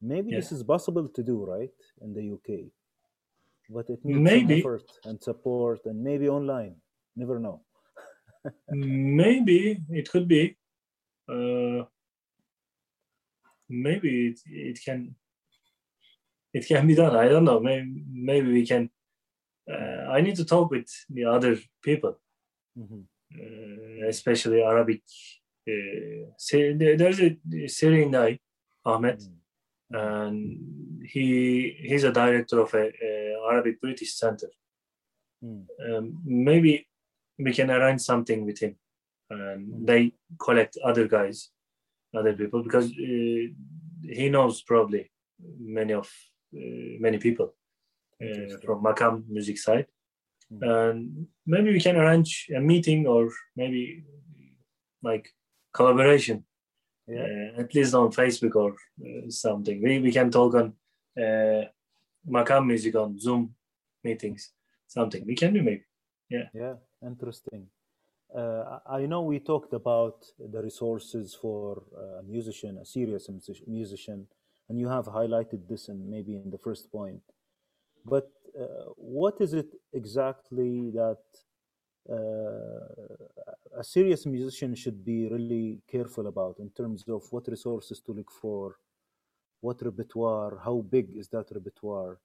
Maybe yeah. this is possible to do, right, in the UK but it needs maybe effort and support and maybe online never know [LAUGHS] maybe it could be uh, maybe it, it can it can be done i don't know maybe, maybe we can uh, i need to talk with the other people mm-hmm. uh, especially arabic uh, there's a syrian guy ahmed mm-hmm and he he's a director of a, a Arabic British Center. Mm. Um, maybe we can arrange something with him, and mm. they collect other guys, other people because uh, he knows probably many of uh, many people uh, from Makam music side, mm. and maybe we can arrange a meeting or maybe like collaboration yeah. uh, at least on Facebook or uh, something. We, we can talk on uh, Makam music on Zoom meetings, something. We can do maybe. Yeah. Yeah, interesting. Uh, I know we talked about the resources for a musician, a serious musician, and you have highlighted this in maybe in the first point. But uh, what is it exactly that uh, a serious musician should be really careful about in terms of what resources to look for, what repertoire, how big is that repertoire,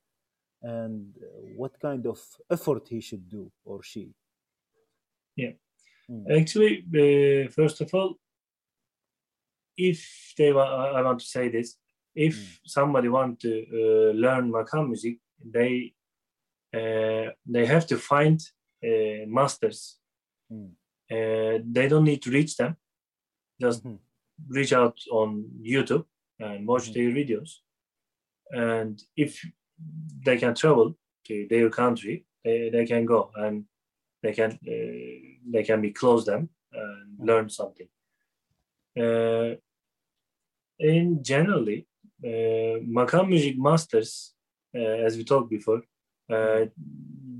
and what kind of effort he should do or she. Yeah. Mm. Actually, uh, first of all, if they want, I want to say this, if mm. somebody want to uh, learn makam music, they uh, they have to find uh, masters. Mm. they don't need to reach them. Just mm-hmm. reach out on YouTube and watch mm-hmm. their videos. And if they can travel to their country, they, they can go and they can uh, they can be close them and mm-hmm. learn something. Uh, in generally, uh, Makam Music Masters, uh, as we talked before, uh,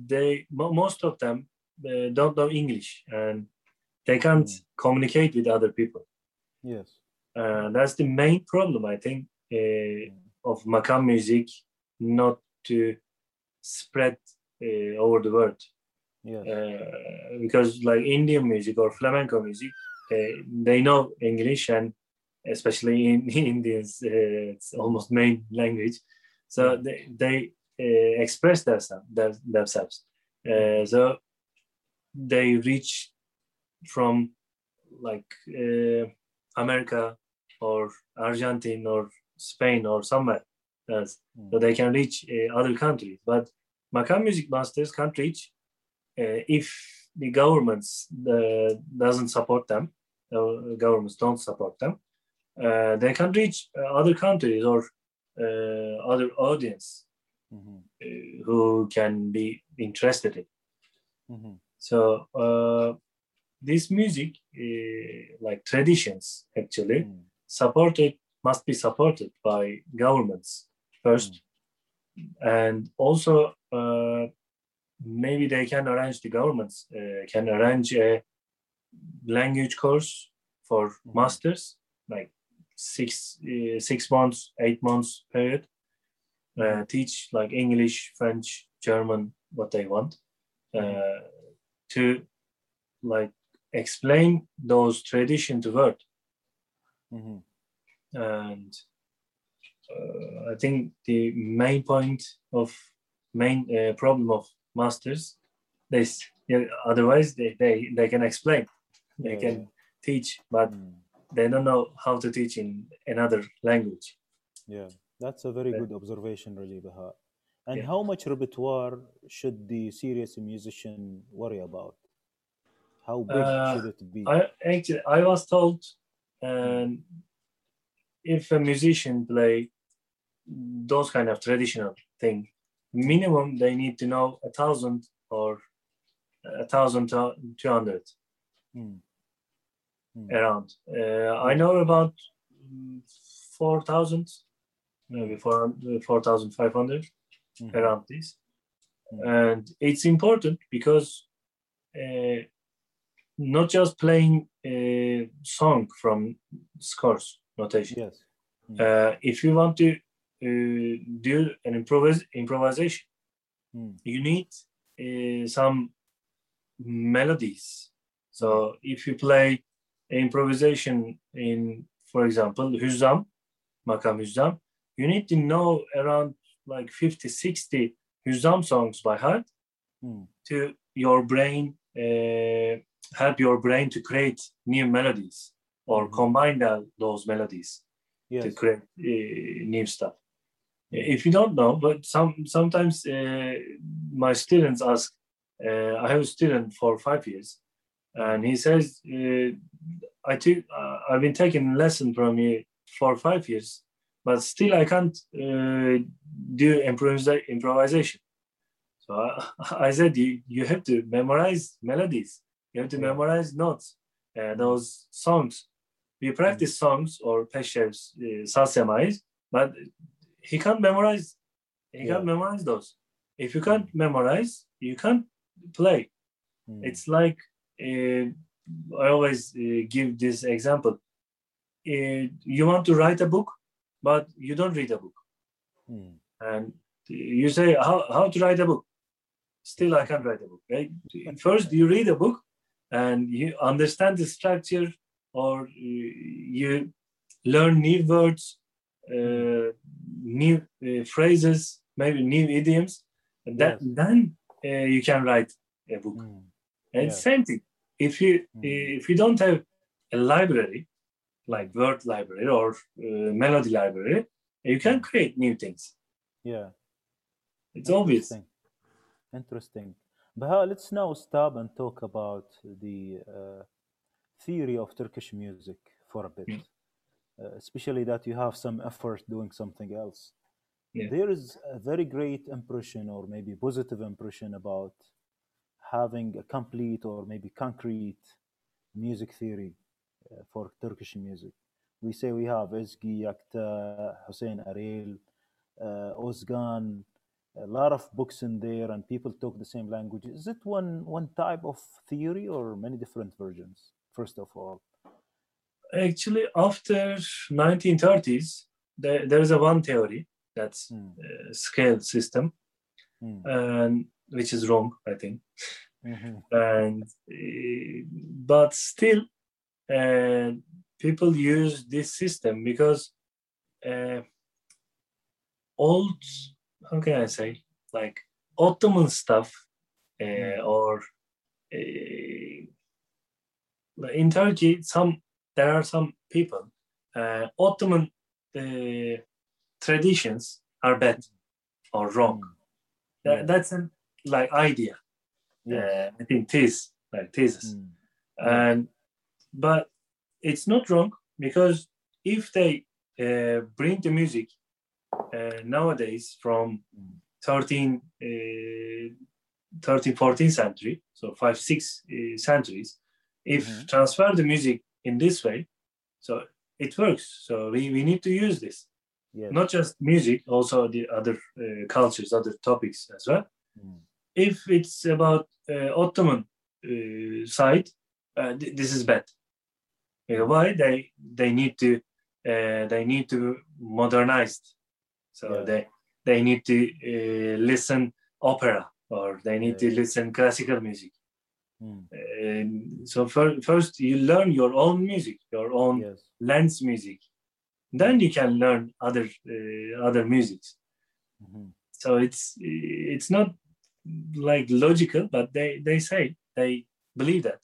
they most of them uh, don't know English and they can't mm. communicate with other people. Yes. Uh, that's the main problem, I think, uh, of Makam music not to spread uh, over the world. Yeah. Uh, because like Indian music or flamenco music, uh, they know English and especially in [LAUGHS] Indians, uh, it's almost main language. So they, they express themselves. themselves. so they reach from like America or Argentina or Spain or somewhere else. Mm. So they can reach uh, other countries. But Makam Music Masters can't reach uh, if the governments uh, doesn't support them. The governments don't support them. Uh, they can reach uh, other countries or uh, other audience mm-hmm. who can be interested in. Mm-hmm. So this music, like traditions, actually mm. supported must be supported by governments first, mm. and also uh, maybe they can arrange the governments uh, can arrange a language course for mm. masters, like six uh, six months, eight months period. Uh, teach like English, French, German, what they want, uh, to like explain those tradition to word. Mm-hmm and uh, I think the main point of main uh, problem of masters this yeah, otherwise they, they they can explain they yeah. can teach but mm. they don't know how to teach in another language yeah that's a very yeah. good observation really Baha. and how much repertoire should the serious musician worry about how big uh, should it be I actually I was told um, if a musician play those kind of traditional thing, minimum they need to know a thousand or a thousand two hundred mm. mm. around. Uh, I know about four thousand, maybe four four thousand five hundred mm. around this, hmm. and it's important because uh, not just playing a song from scores notation. Yes. Mm. Uh, if you want to do an improvise, improvisation, mm. you need uh, some melodies. So if you play improvisation in, for example, Hüzzam, Makam Hüzzam, you need to know around like 50, 60 Hüzzam songs by heart mm. to your brain, uh, help your brain to create new melodies or mm-hmm. combine those melodies yes. to create uh, new stuff. If you don't know, but some sometimes uh, my students ask. Uh, I have a student for five years, and he says, uh, "I took, uh, I've been taking lesson from you for five years, but still I can't uh, do improvisa- improvisation." So I, [LAUGHS] I said, you, "You have to memorize melodies. You have to memorize notes, those songs." we practice songs or Peshrev's uh, Saz Semais, but he can't memorize. He yeah. can't memorize those. If you can't memorize, you can't play. Mm. It's like uh, I always uh, give this example. Uh, you want to write a book, but you don't read a book, mm. and you say how how to write a book. Still, I can't write a book. Right? First, you read a book, and you understand the structure or you learn new words, new uh, phrases, maybe new idioms, that yes. then uh, you can write a book. Mm. And yeah. same thing. If you mm. if you don't have a library, like word library or uh, melody library, you can mm. create new things. Yeah, it's obvious. Interesting. But let's now stop and talk about the uh, theory of Turkish music for a bit, mm. Uh, especially that you have some effort doing something else. Yeah. There is a very great impression, or maybe positive impression, about having a complete or maybe concrete music theory uh, for Turkish music. We say we have Ezgi, Yekta, Hussein Arel, uh, Özkan, a lot of books in there, and people talk the same language. Is it one one type of theory or many different versions? first of all? Actually after 1930s there, there is a one theory that's mm. uh, scale system mm. and which is wrong i think mm-hmm. and uh, but still uh, people use this system because uh, old how can i say like ottoman stuff mm. or uh, in turkey some there are some people uh, ottoman uh, traditions are bad or wrong. Mm. That, that's an like idea. Yeah, uh, I think this like thesis, mm. and but it's not wrong because if they uh, bring the music uh, nowadays from mm. 13, uh, 13 14th century, so five six uh, centuries, if mm-hmm. transfer the music in this way, so it works. So we, we need to use this. Yes. Not just music, also the other uh, cultures, other topics as well. Mm. If it's about uh, Ottoman uh, side, uh, th- this is bad. why they they need to uh, they need to modernize. So yeah. they they need to uh, listen opera or they need yeah. to listen classical music. Mm. so for, first you learn your own music, your own yes. lens music. Then you can learn other uh, other musics. Mm-hmm. So it's it's not like logical, but they they say they believe that,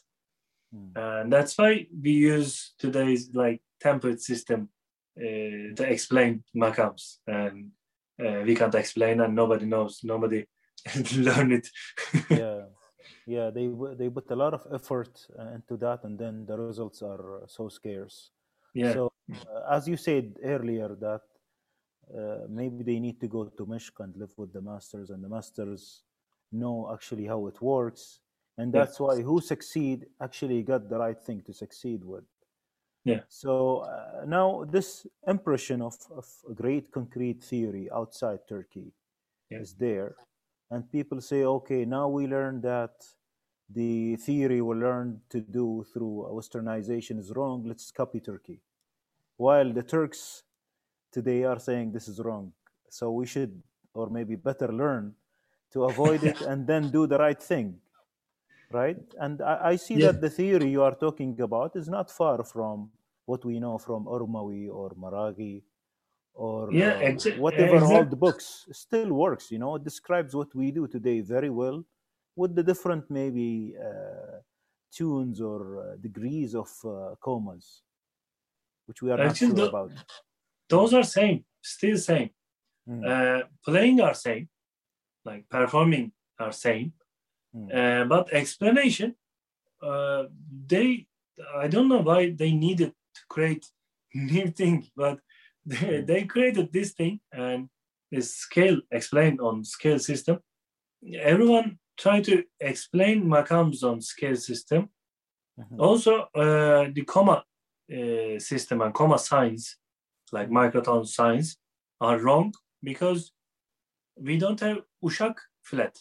mm. and that's why we use today's like tempered system uh, to explain makams, and uh, we can't explain, and nobody knows, nobody [LAUGHS] learn it. yeah yeah they they put a lot of effort uh, into that and then the results are uh, so scarce yeah so uh, as you said earlier that uh, maybe they need to go to Meshk and live with the masters and the masters know actually how it works and that's yeah. why who succeed actually got the right thing to succeed with yeah so uh, now this impression of, of a great concrete theory outside turkey yeah. is there and people say okay now we learned that the theory we learned to do through westernization is wrong let's copy turkey. While the turks today are saying this is wrong. So we should or maybe better learn to avoid it [LAUGHS] and then do the right thing right? And i, I see yeah. that the theory you are talking about is not far from what we know from Urmawi or Maraghi or yeah, uh, whatever exactly. old books. Still works you know? It describes what we do today very well with the different maybe uh, tunes or uh, degrees of uh, commas, which we are not sure the, about. Those are same, still same. Mm. playing are same, like performing are same, mm. but explanation, they, I don't know why they needed to create [LAUGHS] new thing, but they, mm. they created this thing and this scale explained on scale system. Everyone try to explain makams on scale system. Mm-hmm. Also, uh, the comma uh, system and comma signs, like microtone signs, are wrong because we don't have Uşak flat.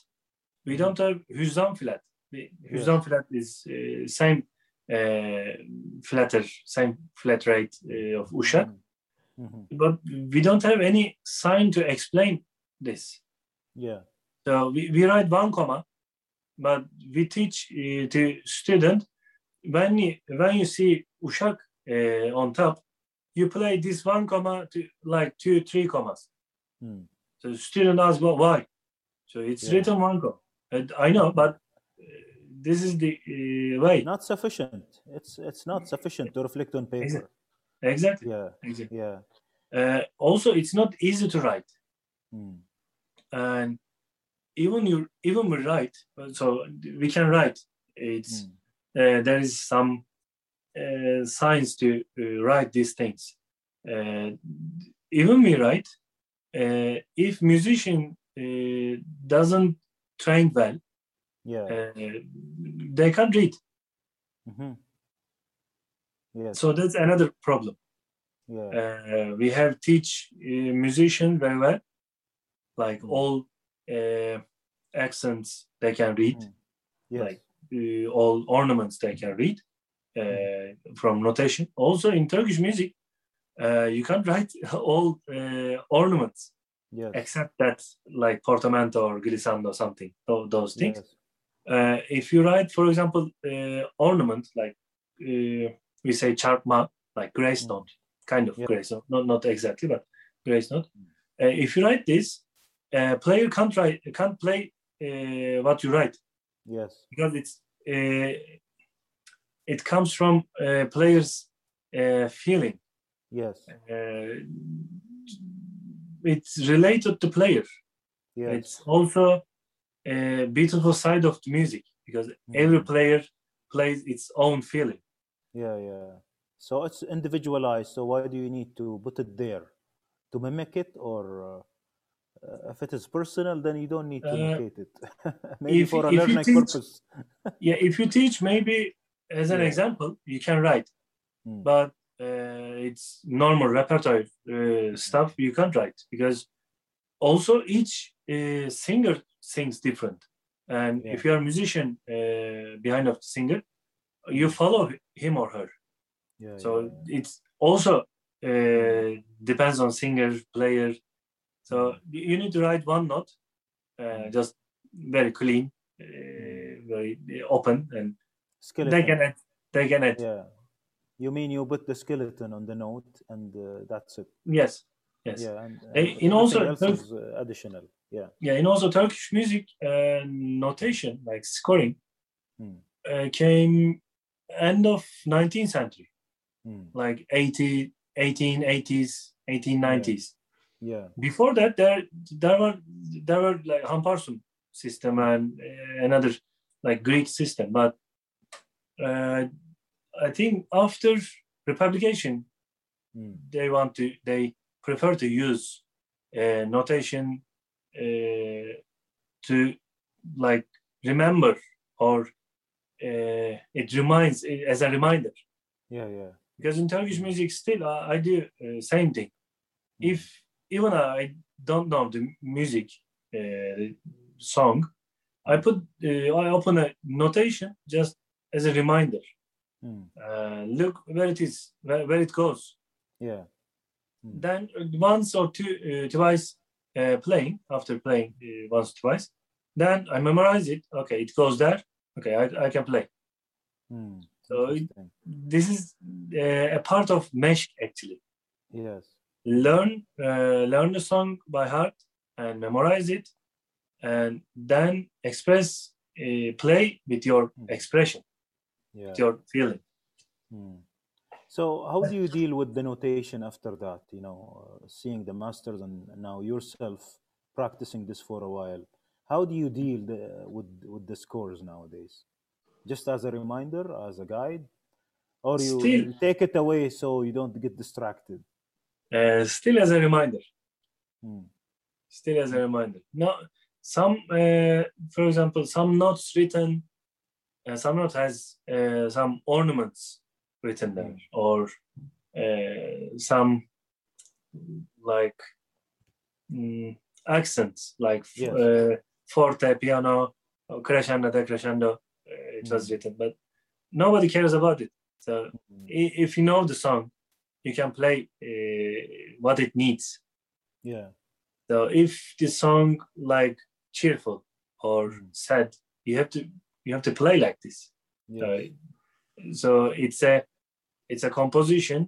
We mm-hmm. don't have Hüzzam flat. The Hüzzam flat is uh, same uh, flatter, same flat rate uh, of Uşak. Mm-hmm. mm-hmm. But we don't have any sign to explain this. Yeah. So we, we write one comma, but we teach uh, to student when you, when you see Uşak uh, on top, you play this one comma to like two, three commas. Hmm. So the student asks, well, why? So it's yeah. written one comma. And I know, but uh, this is the uh, way. Not sufficient. It's it's not sufficient to reflect on paper. Exactly. Yeah. Exactly. Yeah. Uh, also, it's not easy to write. Hmm. And even you even we write so we can write it's mm. uh, there is some uh, science to uh, write these things uh, even we write uh, if musician uh, doesn't train well yeah they can't read mm-hmm. yes. so that's another problem yeah. we have teach musician very well like mm. all uh, accents they can read, mm. yes. like uh, all ornaments they can read. uh, from notation. Also in Turkish music, uh, you can't write [LAUGHS] all uh, ornaments Yes. except that like portamento or glissando something tho- those things. Yes. Uh, if you write, for example, uh, ornament like uh, we say çarpma, like grace note, kind of grace note, not not exactly, but grace note. Uh, if you write this, uh, player can't write, can't play uh, what you write Yes. because it's uh, it comes from uh, player's uh, feeling. Yes. Uh, it's related to player. Yes. It's also a beautiful side of the music because every Mhm. player plays its own feeling. Yeah, yeah. So it's individualized. So why do you need to put it there? To mimic it, or uh, uh, if it is personal, then you don't need to Uh, indicate it. [LAUGHS] Maybe if- for a learning teach- purpose. [LAUGHS] Yeah, if you teach, maybe as an Yeah. example, you can write, Mm. but uh, it's normal repertoire uh, stuff you can't write because also each uh, singer sings different, and Yeah. if you are a musician uh, behind of the singer, you follow him or her. Yeah, so it's also uh, depends on singer player so you need to write one note uh, just very clean uh, very open and skeleton. they can add they can add Yeah. You mean you put the skeleton on the note and uh, that's it? yes yes Yeah. And, and in also Turk- is uh, additional. Yeah. yeah and also turkish music uh, notation like scoring Hmm. uh, came end of 19th century Mm. like 80 1880s 1890s Yeah. Before that there there were there were like Hamparsum system and uh, another like Greek system but uh, I think after republication Mm. they want to they prefer to use uh, notation uh, to like remember or uh, it reminds as a reminder Yeah. Yeah. because in Turkish music still I, I do uh, same thing. If even I don't know the music uh, song, I put uh, I open a notation just as a reminder. Mm. Uh, look where it is, where, where it goes. Yeah. Then once or two uh, twice uh, playing after playing uh, once twice, then I memorize it. Okay, it goes there. Okay, I, I can play. Mm. So it, this is uh, a part of Meshk actually. Yes. Learn uh, learn the song by heart and memorize it and then express uh, play with your Mm. expression Yeah. with your feeling Mm. So how do you deal with the notation after that? You know, uh, seeing the masters and now yourself practicing this for a while. How do you deal the, with with the scores nowadays? Just as a reminder, as a guide, or you, Still- you take it away so you don't get distracted. Uh, still as a reminder Mm. still as a reminder no some uh, for example some notes written uh, some note has uh, some ornaments written there or uh, some like mm, accents like Yes. forte piano or crescendo decrescendo uh, it was Mm. written but nobody cares about it so Mm. if you know the song you can play uh, what it needs Yeah. so if the song like cheerful or Mm. sad, you have to you have to play like this. Yes. Uh, so it's a it's a composition.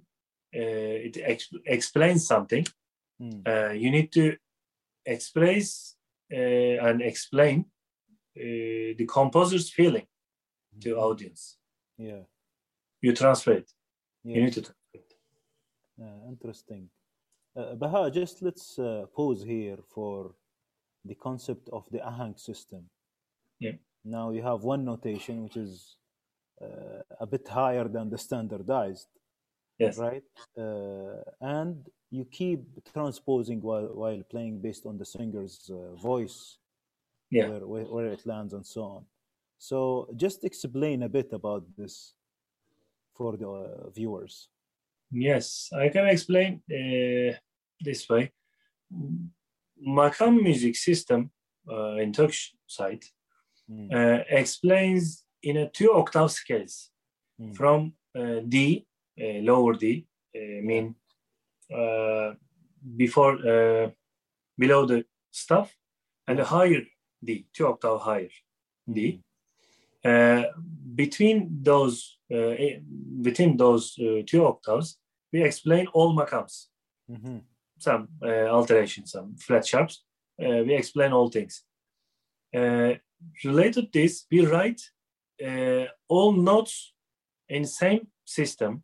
Uh, it ex- explains something. Mm. Uh, you need to express uh, and explain uh, the composer's feeling to Mhm. audience. Yeah. You transfer it. You need to interesting. Uh, Baha, just let's uh, pause here for the concept of the ahenk system. Yeah. Now you have one notation which is uh, a bit higher than the standardized, Yes. right? Uh, and you keep transposing while, while playing based on the singer's uh, voice, Yeah. where, where, where it lands and so on. So just explain a bit about this for the uh, viewers. Yes, I can explain uh, this way. Makam music system uh, in Turkish side Mm, uh, explains in a two octave scales mm, from uh, D, uh, lower D, uh, mean uh, before uh, below the stuff, and a higher D, two octave higher D. Uh, between those uh, between those uh, two octaves, we explain all makams, Mhm. some uh, alterations, some flat sharps. Uh, we explain all things. Uh, related to this, we write uh, all notes in same system,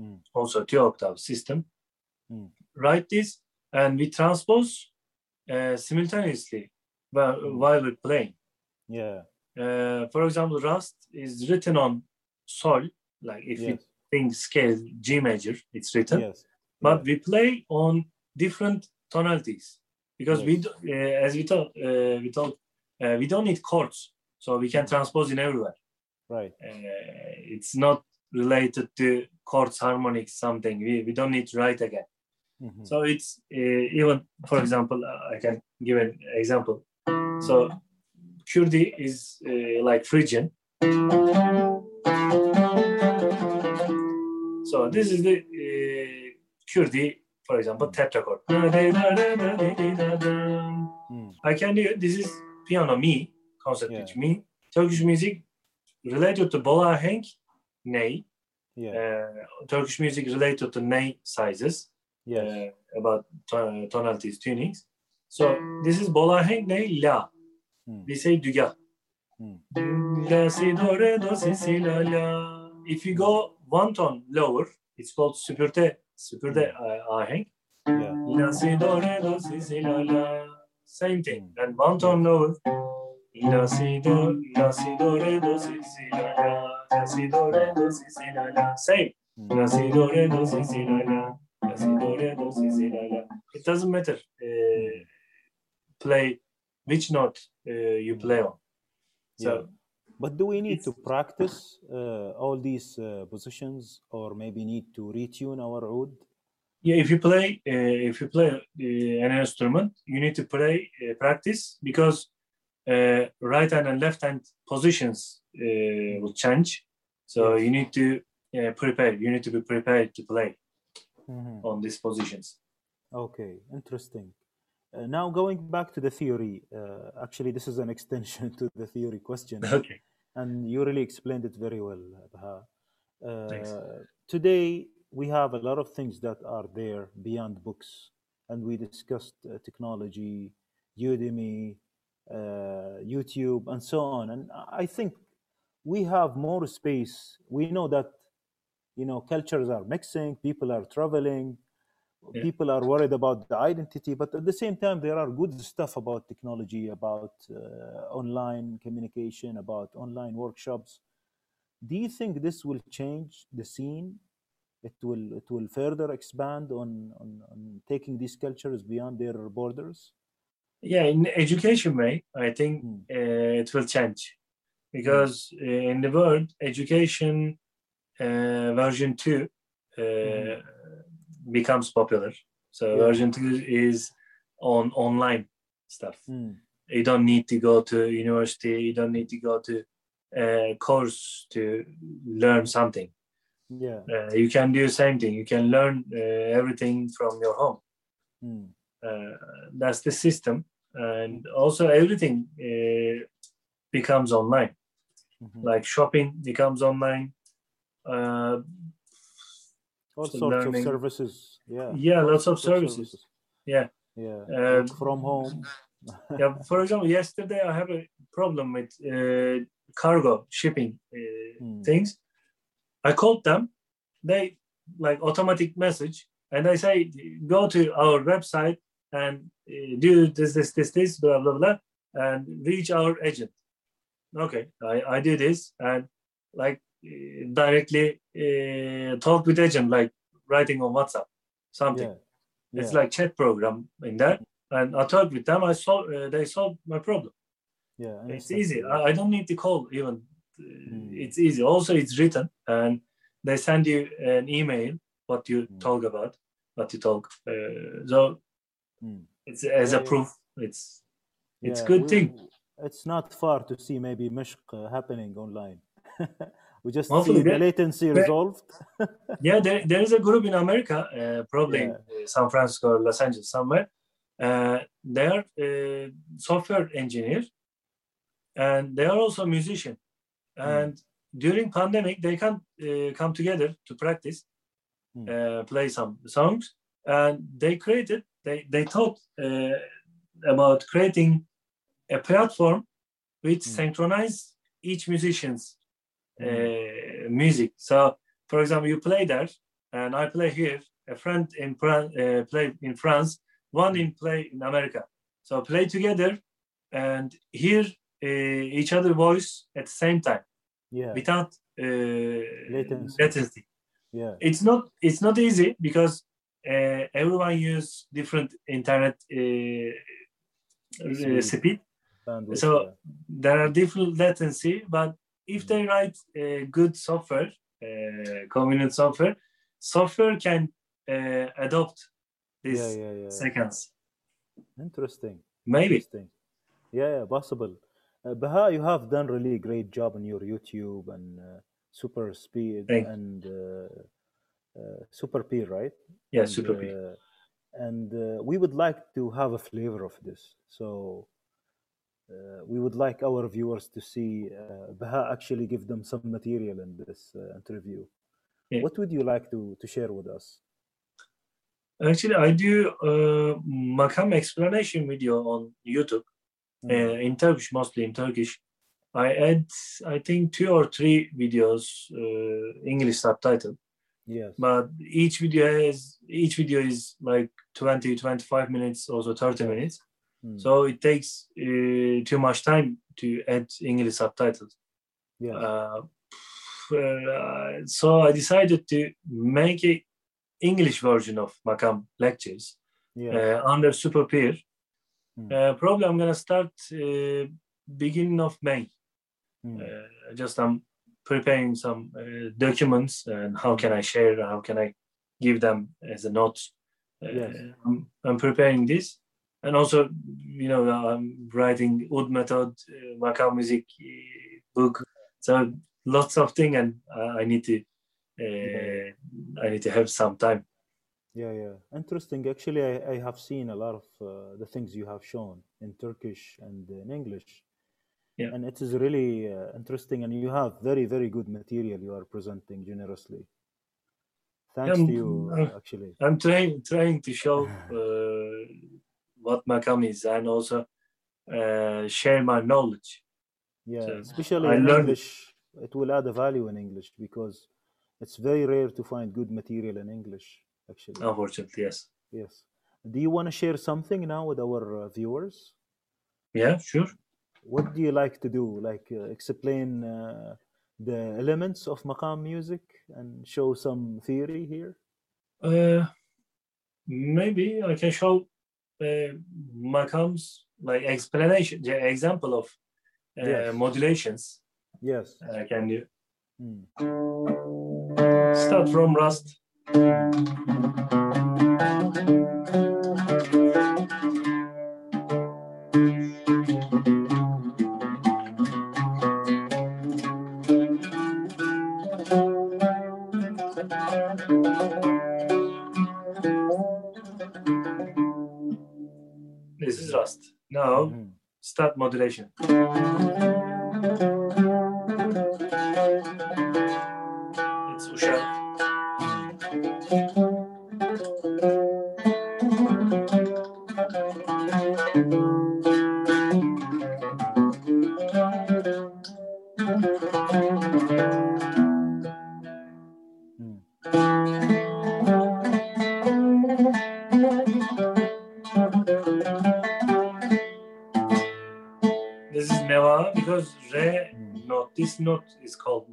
Mm. also two octave system. Mm. Write this, and we transpose uh, simultaneously while, Mm. while we're playing. Yeah. Uh, for example, Rast is written on Sol, like if you think scale G major, it's written, Yes. but we play on different tonalities because we, do, uh, as we thought, uh, we thought, uh, we don't need chords, so we can transpose in everywhere. Right. Uh, it's not related to chords, harmonics, something. We, we don't need to write again. Mhm. So it's uh, even, for example, uh, I can give an example. So Kurdi is uh, like Phrygian. So this is the uh, Kurdi, for example, tetrachord. Mm. I can do this is piano me, concert Yeah. pitch me. Turkish music related to bolahenk, ney. Yeah. Uh, Turkish music related to ney sizes. Yes. uh, about to- tonalities, tunings. So this is bolahenk ney, la. We say dügah. Mm. La si do re do si si la la. If you go one tone lower, it's called süpürde süpürde uh, ahenk. Yeah. La si do re do si si la la. Same thing. And one tone lower. La si do la si do re do si si la la. La si do re do si si la la. Same. La si do re do si si la la. La si do re do si si la la. It doesn't matter. Uh, play which note uh, you play on. So Yeah. But do we need to practice uh, all these uh, positions, or maybe need to retune our oud? yeah, if you play uh, if you play uh, an instrument, you need to play uh, practice because uh, right hand and left hand positions uh, will change. So you need to uh, prepare. You need to be prepared to play Mhm. on these positions. Okay, interesting. Uh, now going back to the theory, uh, actually, this is an [LAUGHS] extension to the theory question, Okay. and you really explained it very well, Baha. Thanks. Uh, today, we have a lot of things that are there beyond books, and we discussed uh, technology, Udemy, uh, YouTube, and so on. And I think we have more space. We know that you know cultures are mixing, people are traveling, Yeah. people are worried about the identity, but at the same time, there are good stuff about technology, about uh, online communication, about online workshops. Do you think this will change the scene? It will it will further expand on, on, on taking these cultures beyond their borders. Yeah, in education way, I think Mm. uh, it will change because uh, in the world, education uh, version two uh, Mhm. Becomes popular. So Yeah. version two is on online stuff. Mm. You don't need to go to university. You don't need to go to a course to learn something. Yeah. Uh, you can do the same thing. You can learn uh, everything from your home. Mm. Uh, that's the system, and also everything uh, becomes online. Mhm. Like shopping becomes online. All so sorts learning- of services. Yeah. yeah, lots of of services. Yeah. Yeah. Um, from home. [LAUGHS] yeah for example yesterday i have a problem with uh, cargo shipping uh, Hmm. things i called them they like automatic message and i say go to our website and uh, do this this this this blah blah blah and reach our agent okay i i do this and like directly uh, talk with agent like writing on whatsapp something Yeah. it's like chat program in that and i talked with them i saw uh, they solved my problem yeah. it's easy. I, I don't need to call even Uh, Mm. it's easy also it's written and they send you an email what you Mm. talk about what you talk uh, so Mm. it's as Yeah, a yeah. proof it's it's Yeah, good we- thing It's not far to see maybe Meshk uh, happening online. [LAUGHS] we just Hopefully see the latency resolved. [LAUGHS] yeah, there, there is a group in America, uh, probably yeah. in San Francisco or Los Angeles somewhere. Uh, they are uh, software engineer, and they are also musician. Mm. And during pandemic, they can uh, come together to practice, mm. play some songs, and they created. They they thought uh, about creating a platform which mm. synchronize each musician's uh, music. So, for example, you play there, and I play here. A friend in uh, play in France, one in play in America. So play together and hear uh, each other voice at the same time. Yeah. Without uh, latency. latency. Yeah. It's not it's not easy because uh, everyone use different internet speed. Bandwidth, so yeah. there are different latency, but if they write a good software, uh, convenient software, software can uh, adopt these yeah, yeah, yeah, seconds. Interesting. Maybe. Interesting. Yeah, possible. Uh, Baha, you have done really great job on your YouTube and uh, Super Speed Thank and uh, uh, Super Peer, right? Yeah, and, Super Peer. Uh, and uh, we would like to have a flavor of this. So uh, we would like our viewers to see uh, Baha actually give them some material in this uh, interview. Yeah. What would you like to, to share with us? Actually, I do uh, makam explanation video on YouTube mm. uh, in Turkish, mostly in Turkish. I add, I think, two or three videos, uh, English subtitle. Yes. But each video is each video is like 20, 25 minutes, also 30 minutes. Mm. So it takes uh, too much time to add English subtitles. Yeah. Uh, uh, so I decided to make an English version of Makam lectures yeah. Uh, under Super Peer. Mm. probably I'm gonna start uh, beginning of May. Mm. just I'm preparing some documents and how can I share, how can I give them as a note. Yes. I'm, I'm preparing this and also you know i'm writing oud method uh, makam music uh, book. So lots of things and i need to uh, i need to have some time. Yeah yeah. Interesting. Actually i, I have seen a lot of uh, the things you have shown in turkish and in english. Yeah. and it is really uh, interesting and you have very very good material you are presenting generously. Thanks I'm, to you actually. I'm trying trying to show [SIGHS] uh, what makam is and also uh, share my knowledge. Yeah, so especially I in learned... English, it will add a value in English because it's very rare to find good material in English. Actually, unfortunately, yes. Yes. Do you want to share something now with our uh, viewers? Yeah, sure. What do you like to do? Like uh, explain uh, the elements of maqam music and show some theory here? Uh, maybe I can show uh, maqams like explanation the example of uh, yes. modulations yes uh, can you hmm. start from rast Now, mm-hmm. start modulation. Is called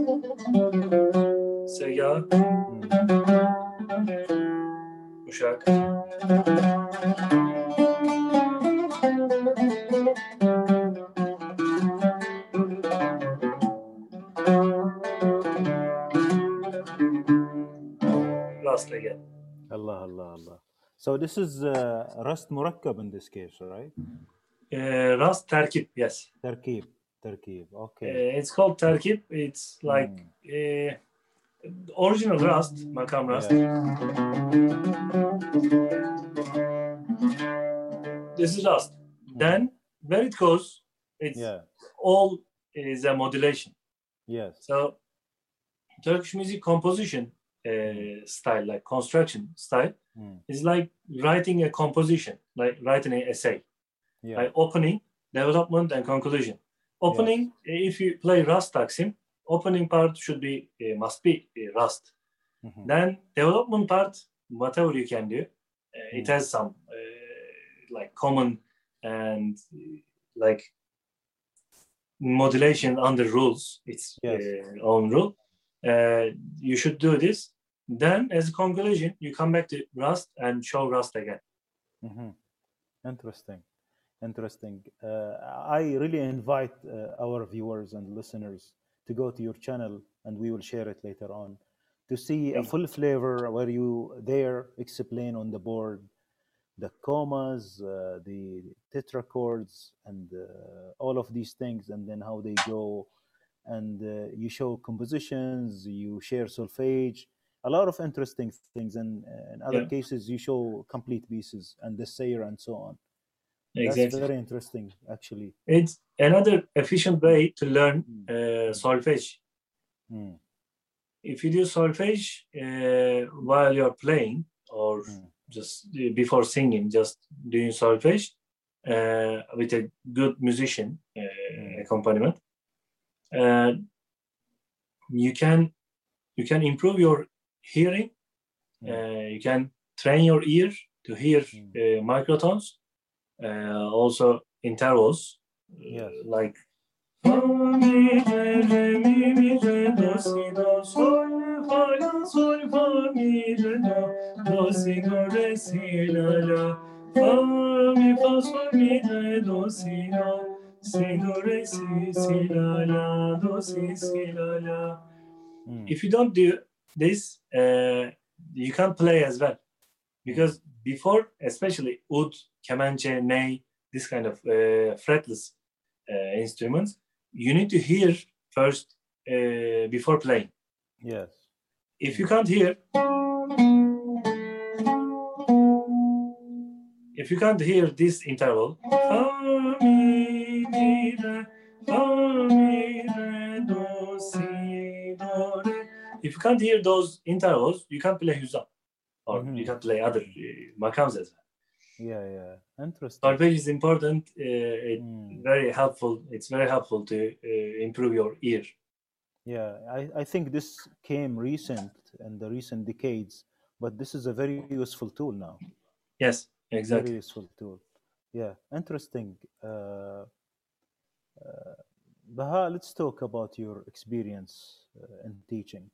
Neva. Uşak. Last again. Allah, Allah, Allah. So this is uh, Rust Murakkab in this case, right? Uh, Rust Terkib, yes. Terkib, Terkib, okay. Uh, it's called Terkib. It's like uh, original Rast, Makam Rast. This is Rast. Then where it goes, it's Yeah, all is a modulation. yes. So Turkish music composition uh, style, like construction style, Mm. is like writing a composition, like writing an essay, Yeah, like opening, development, and conclusion. Opening, if you play Rast Taksim, opening part should be uh, must be uh, Rast. mhm, Then development part, whatever you can do, uh, it Mm. has some uh, like common and uh, like modulation under rules. It's Yes. uh, own rule. Uh, you should do this. Then, as a conclusion, you come back to Rast and show Rast again. mhm. Interesting, interesting. Uh, I really invite uh, our viewers and listeners to go to your channel, and we will share it later on, to see a full flavor where you there explain on the board the commas, uh, the tetrachords, and uh, all of these things, and then how they go. And uh, you show compositions, you share solfege, a lot of interesting things. And uh, in other Yeah. cases, you show complete pieces and the seyir and so on. That's Exactly. very interesting, actually. It's another efficient way to learn Mm. uh, solfege. Mm, If you do solfege uh, while you're playing or mm, just uh, before singing, just doing solfege uh, with a good musician uh, Mm. accompaniment, uh, you can you can improve your hearing. Mm. Uh, you can train your ear to hear Mm. uh, microtones, uh, also in uh, Yes. like. Fa, mi, re, re, mi, mi, re, do, si, do, sol, fa, la, sol, fa, mi, re, do, do, si, do, re, si, la, la. Fa, mi, fa, sol, mi, re, do, si, do, si, do, re, si, si, la, la, do, si, si, la, la. mm. If you don't do this, uh, you can't play as well. Because before, especially oud, kemençe, ney, this kind of uh, fretless uh, instruments, you need to hear first uh, before playing. Yes. If you can't hear, if you can't hear this interval, fa, mi, mi, re, fa, mi, re, do, si, do, re. If you can't hear those intervals, you can't play Hüzzam. Or Mhm. you can't play other makams as well. Yeah, yeah. Interesting. Solfege is important. Uh, it, Mm. very helpful. It's very helpful to uh, improve your ear. Yeah, I, I think this came recent in the recent decades, but this is a very useful tool now. Yes, exactly. Very useful tool. Yeah, interesting. Uh, uh, Baha, let's talk about your experience uh, in teaching.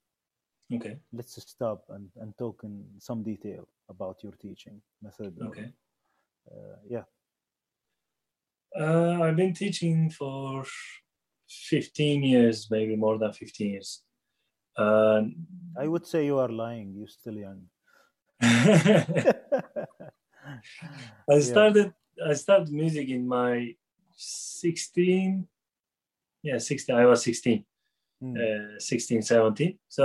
Okay. Let's stop and, and talk in some detail about your teaching method. Okay. Uh, yeah. Uh, I've been teaching for 15 years, maybe more than 15 years. Uh, I would say you are lying. You're still young. [LAUGHS] [LAUGHS] I Yeah. started I started music in my 16 yeah 16 I was 16 Mm, uh, 16 17 so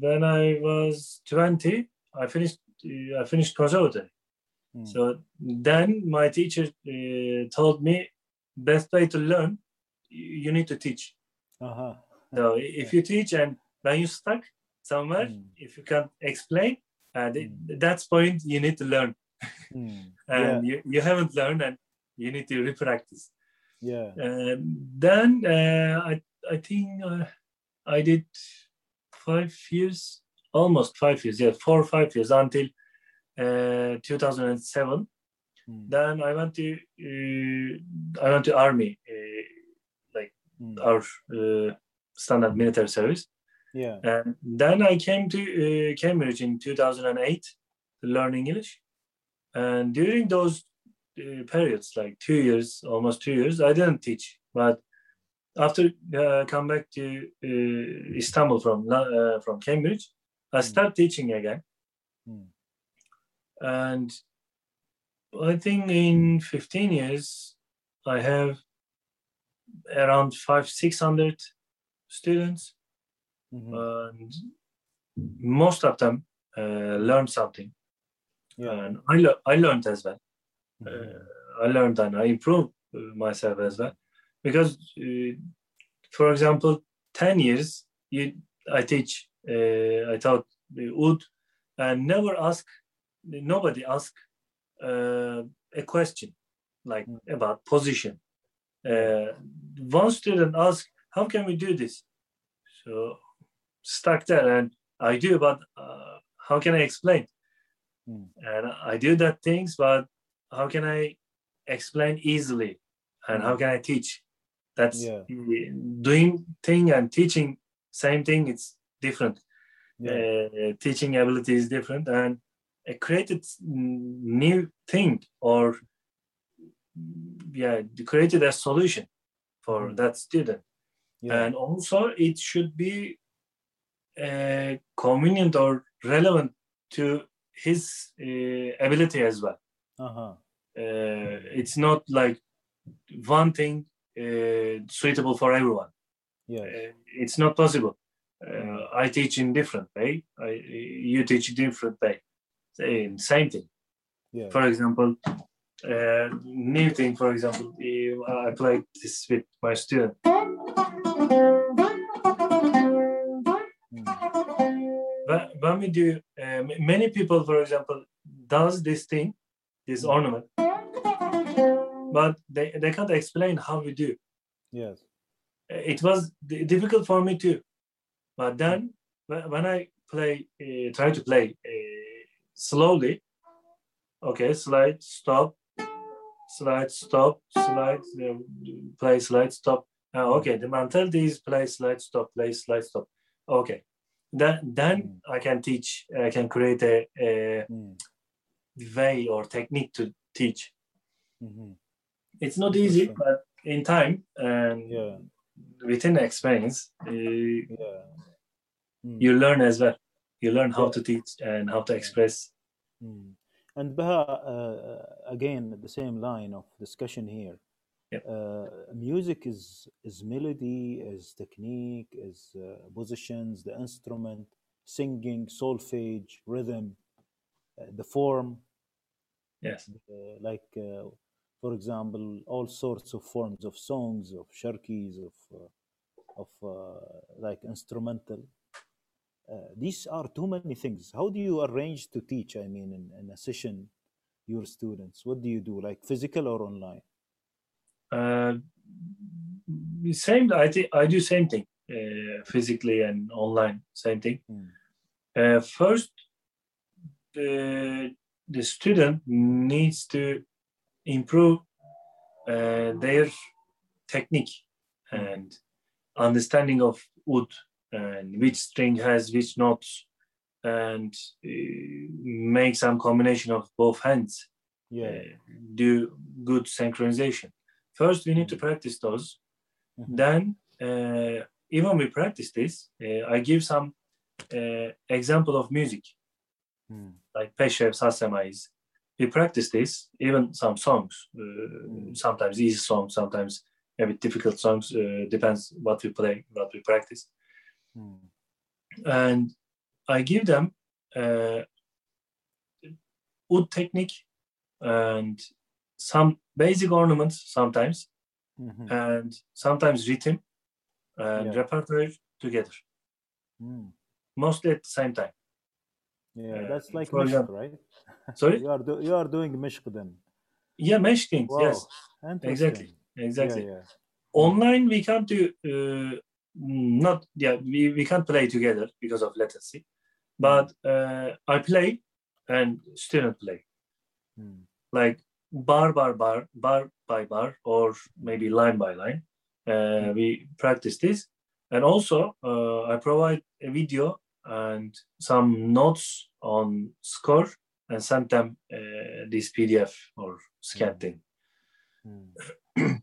when I was 20 I finished uh, I finished conservatory mm, so then my teacher uh, told me best way to learn you need to teach. Uh-huh. so if you teach and when you stuck somewhere Mm. if you can't explain uh, th- Mm. that's point you need to learn. Mm, [LAUGHS] and you, you haven't learned and you need to repractice. Yeah. um, then uh, I, I think uh, I did five years almost five years yeah four or five years until uh, 2007 Mm, then I went to uh, I went to army uh, mm, our uh, standard military service Yeah. And then I came to uh, Cambridge in 2008 to learn English. And during those uh, periods, like two years, almost two years, I didn't teach. But after uh, come back to uh, Istanbul from uh, from Cambridge, I Mm. start teaching again. Mm. And I think in 15 years, I have around five, 600 students, Mhm. and most of them uh, learned something. yeah. And I, le- I learned as well. Mhm. Uh, I learned and I improved uh, myself as well. Because, uh, for example, 10 years, you, I teach, uh, I taught the oud and never ask, nobody ask uh, a question like Mm. about position. Uh, one student asked, how can we do this? So stuck there and I do, but uh, how can I explain? Mm. And I do that things, but how can I explain easily? And how can I teach? That's Yeah. doing thing and teaching same thing. It's different. yeah. Uh, teaching ability is different, and it created new thing or yeah, created a solution for Mm. that student yeah. and also it should be uh, convenient or relevant to his uh, ability as well uh-huh. uh, it's not like one thing suitable for everyone yeah. uh, it's not possible uh, i teach in different way I, you teach different way same, same thing yeah. for example uh, new thing for example uh, i played this with my student Mm. when, when we do uh, many people for example does this thing this ornament but they, they can't explain how we do Yes. it was difficult for me too but then when i play uh, try to play uh, slowly okay slide stop slide stop slide uh, play slide stop uh, okay the mentality is play slide stop play slide stop okay then then Mm. i can teach i can create a, a Mm. way or technique to teach Mhm. It's not easy Interesting. but in time and Yeah. within experience uh, Yeah. Mm. you learn as well you learn how Yeah. to teach and how to express Mm. And Baha, uh, again, the same line of discussion here. Yep. Uh, music is is melody, is technique, is uh, positions, the instrument, singing, solfege, rhythm, uh, the form. yes uh, like uh, for example all sorts of forms of songs of sharkis of uh, of uh, like instrumental. Uh, these are too many things. How do you arrange to teach i mean in, in a session your students? What do you do like physical or online? Uh, same i think i do same thing uh, physically and online same thing. Mm. uh, first the, the student needs to improve uh, their technique and understanding of oud and which string has which notes and uh, make some combination of both hands yeah uh, do good synchronization. First, we need to practice those. Mhm. Then, uh, even we practice this, uh, I give some uh, example of music Mm. like Peshrev Saz Semais. We practice this, even some songs, uh, sometimes easy songs, sometimes a bit difficult songs, uh, depends what we play, what we practice. Mm. And I give them uh, oud technique and some basic ornaments sometimes, Mhm. and sometimes rhythm and Yeah. repertoire together, Mm. mostly at the same time. Yeah that's like for Meshk right? [LAUGHS] Sorry? you are do- you are doing Meshk then. Yeah, mesh things, wow yes, exactly, exactly. yeah yeah. Online, we can't do, uh, not, yeah, we, we can't play together because of latency, but uh, I play and student play. Mm. like bar bar bar bar by bar or maybe line by line uh, we practice this. And also uh, I provide a video and some notes on score and send them uh, this PDF or scan thing. Mm.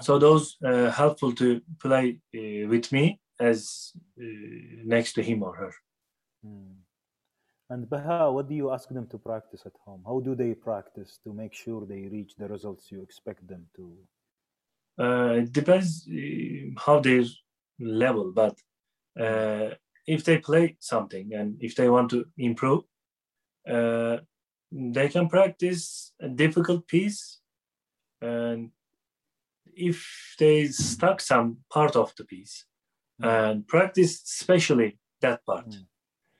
so those uh, helpful to play uh, with me as uh, next to him or her. Mm. And Baha, what do you ask them to practice at home? How do they practice to make sure they reach the results you expect them to? Uh, it depends uh, how their level, but uh, if they play something and if they want to improve, uh, they can practice a difficult piece. And if they stuck some part of the piece mm. and practice especially that part. Mm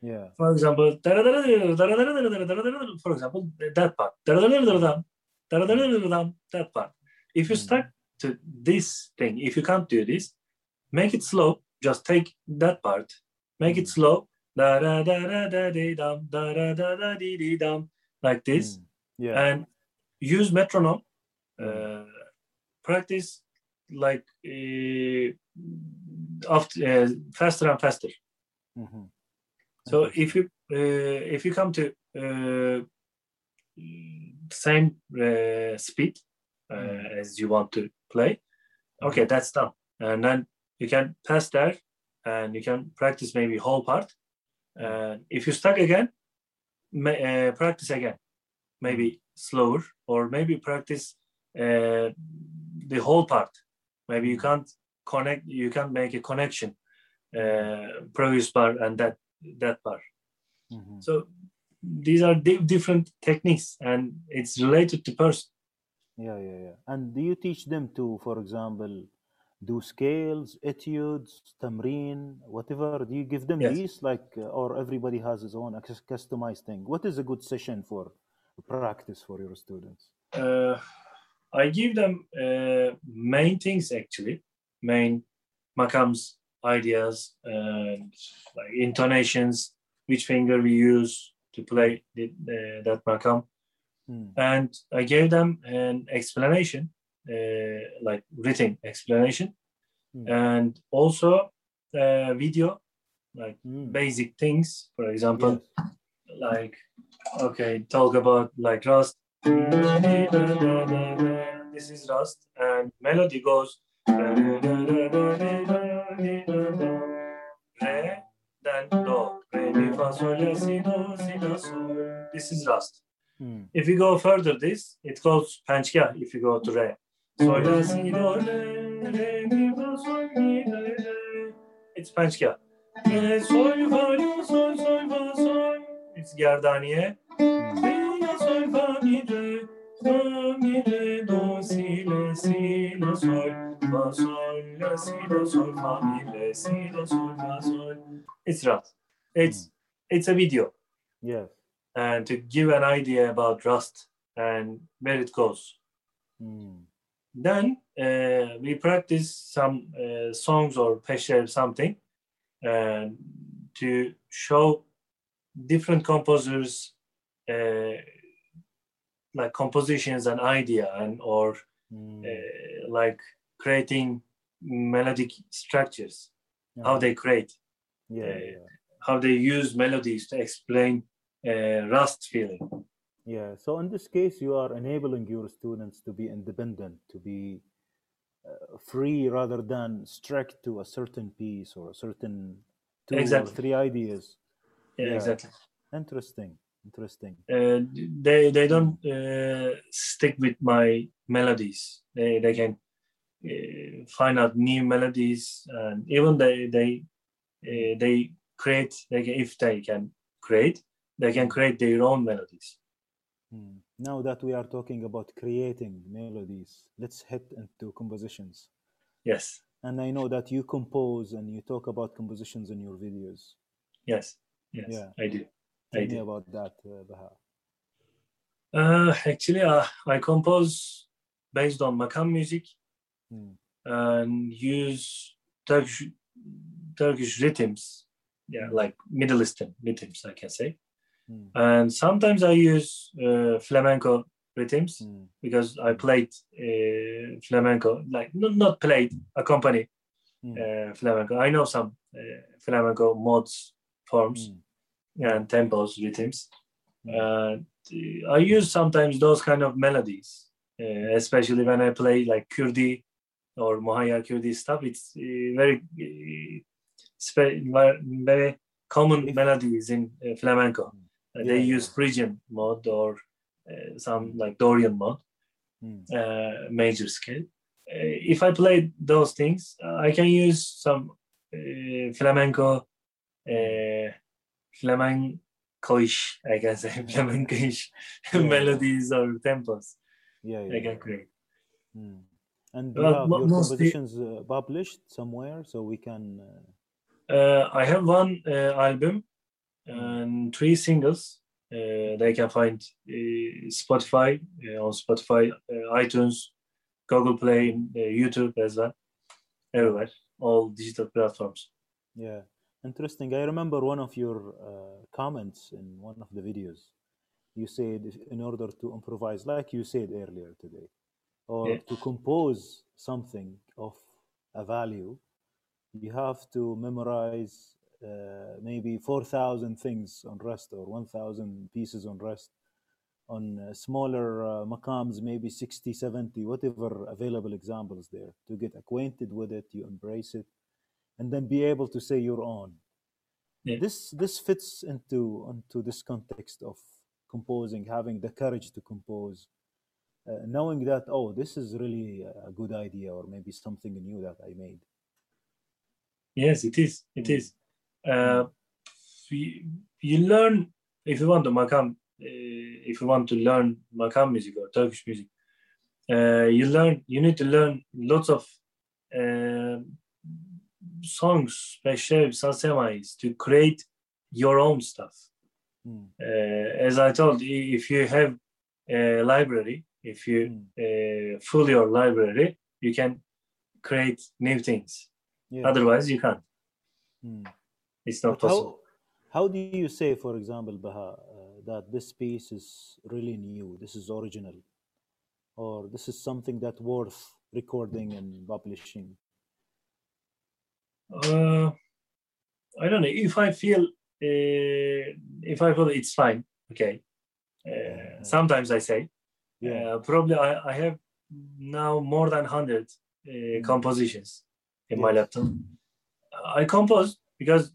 yeah. For example, for example, that part, that part. If you stuck to this thing, if you can't do this, make it slow. Just take that part, make it slow. Da da da da da dee dum da da da da dee dee dum like this. Yeah. And use metronome. Uh, practice like uh, after, uh, faster and faster. Mm-hmm. So if you uh, if you come to uh, same uh, speed mm. as you want to play, okay, that's done, and then you can pass there, and you can practice maybe whole part. And if you stuck again, may, uh, practice again, maybe slower, or maybe practice uh, the whole part. Maybe you can't connect, you can't make a connection uh, previous part and that that part. Mm-hmm. So these are di- different techniques, and it's related to person. Yeah, yeah, yeah. And do you teach them to, for example, do scales, etudes, tamreen, whatever? Do you give them yes. these, like, uh, or everybody has his own customized thing? What is a good session for practice for your students? Uh, I give them uh, main things actually, main makams ideas and like intonations, which finger we use to play the, the, that makam. Mm. And I gave them an explanation, uh, like written explanation, mm. and also a video, like mm. basic things. For example, yes. like okay, talk about like Rast. This is Rast, and melody goes re, then do, re, mi, fa, sol, la, si, do, si, la, sol. This is Rast. Hmm. If you go further, this it goes panchka. If you go to re, sol, la, si, do, re, re, mi, fa, sol, mi, re, re. It's panchka. Re, sol, fa, la, sol, sol, fa, sol. It's gardaniye. Re, la, sol, fa, mi, re, fa, mi, re, do, si, la, si, la, sol fa sol la si do sol fa mi re si do sol fa sol. It's Rust. It's it's a video. Yes. And to give an idea about Rust and where it goes. Mm. Then uh, we practice some uh, songs or peshrev something uh, to show different composers uh, like compositions and idea and or mm. like creating melodic structures, yeah. how they create, yeah, uh, yeah, how they use melodies to explain uh, Rast feeling. Yeah. So in this case, you are enabling your students to be independent, to be uh, free rather than strict to a certain piece or a certain two exactly. or three ideas. Yeah, yeah. exactly. Interesting. Interesting. Uh, they they don't uh, stick with my melodies. They they can uh, find out new melodies and even they they uh, they create they can, if they can create they can create their own melodies hmm. now that we are talking about creating melodies let's head into compositions yes and i know that you compose and you talk about compositions in your videos yes yes yeah i do Tell I me do. about that uh, Baha. Uh, actually uh, i compose based on makam music mm. and use Turkish Turkish rhythms, yeah, like Middle Eastern rhythms, I can say. Mm. And sometimes I use uh, flamenco rhythms because I hmm. played uh, flamenco, like not, not played, accompanied mm. flamenco. I know some flamenco modes, forms, mm. and tempos, rhythms. Mm. I use sometimes those kind of melodies, especially when I play like Kurdi or Muhayya Kurdi stuff. It's very very common melodies in flamenco. Yeah. They use Phrygian mode or uh, some like Dorian mode, mm. uh, major scale. Uh, if I play those things, I can use some flamenco, flamencoish, I can say [LAUGHS] flamencoish yeah. melodies or tempos. Yeah, yeah. I can create. Mm. And you have your compositions uh, published somewhere so we can. Uh... Uh, I have one album and three singles uh, they can find uh, Spotify uh, on Spotify, iTunes, Google Play, YouTube as well, everywhere, all digital platforms. Yeah, interesting. I remember one of your comments in one of the videos. You said in order to improvise, like you said earlier today, or yeah. to compose something of a value, you have to memorize uh, maybe 4,000 things on Rast or 1,000 pieces on Rast. On uh, smaller uh, maqams, maybe 60, 70, whatever available examples there, to get acquainted with it, you embrace it, and then be able to say your own. Yeah. This this fits into into this context of composing, having the courage to compose, uh, knowing that oh, this is really a good idea, or maybe something new that I made. Yes, it is. It mm. is uh, you, you learn if you want to makam uh, if you want to learn makam music or Turkish music uh, you learn you need to learn lots of uh, songs Saz Semais to create your own stuff mm. as I told if you have a library if you mm. fill your library you can create new things yeah. otherwise you can't mm. It's not but possible. How, how do you say, for example, Baha, uh, that this piece is really new, this is original, or this is something that worth recording and publishing? Uh, I don't know. If I feel, uh, if I feel it's fine, okay. Uh, sometimes I say, yeah. Uh, probably I, I have now more than hundred uh, mm. compositions in yes. my laptop. I compose because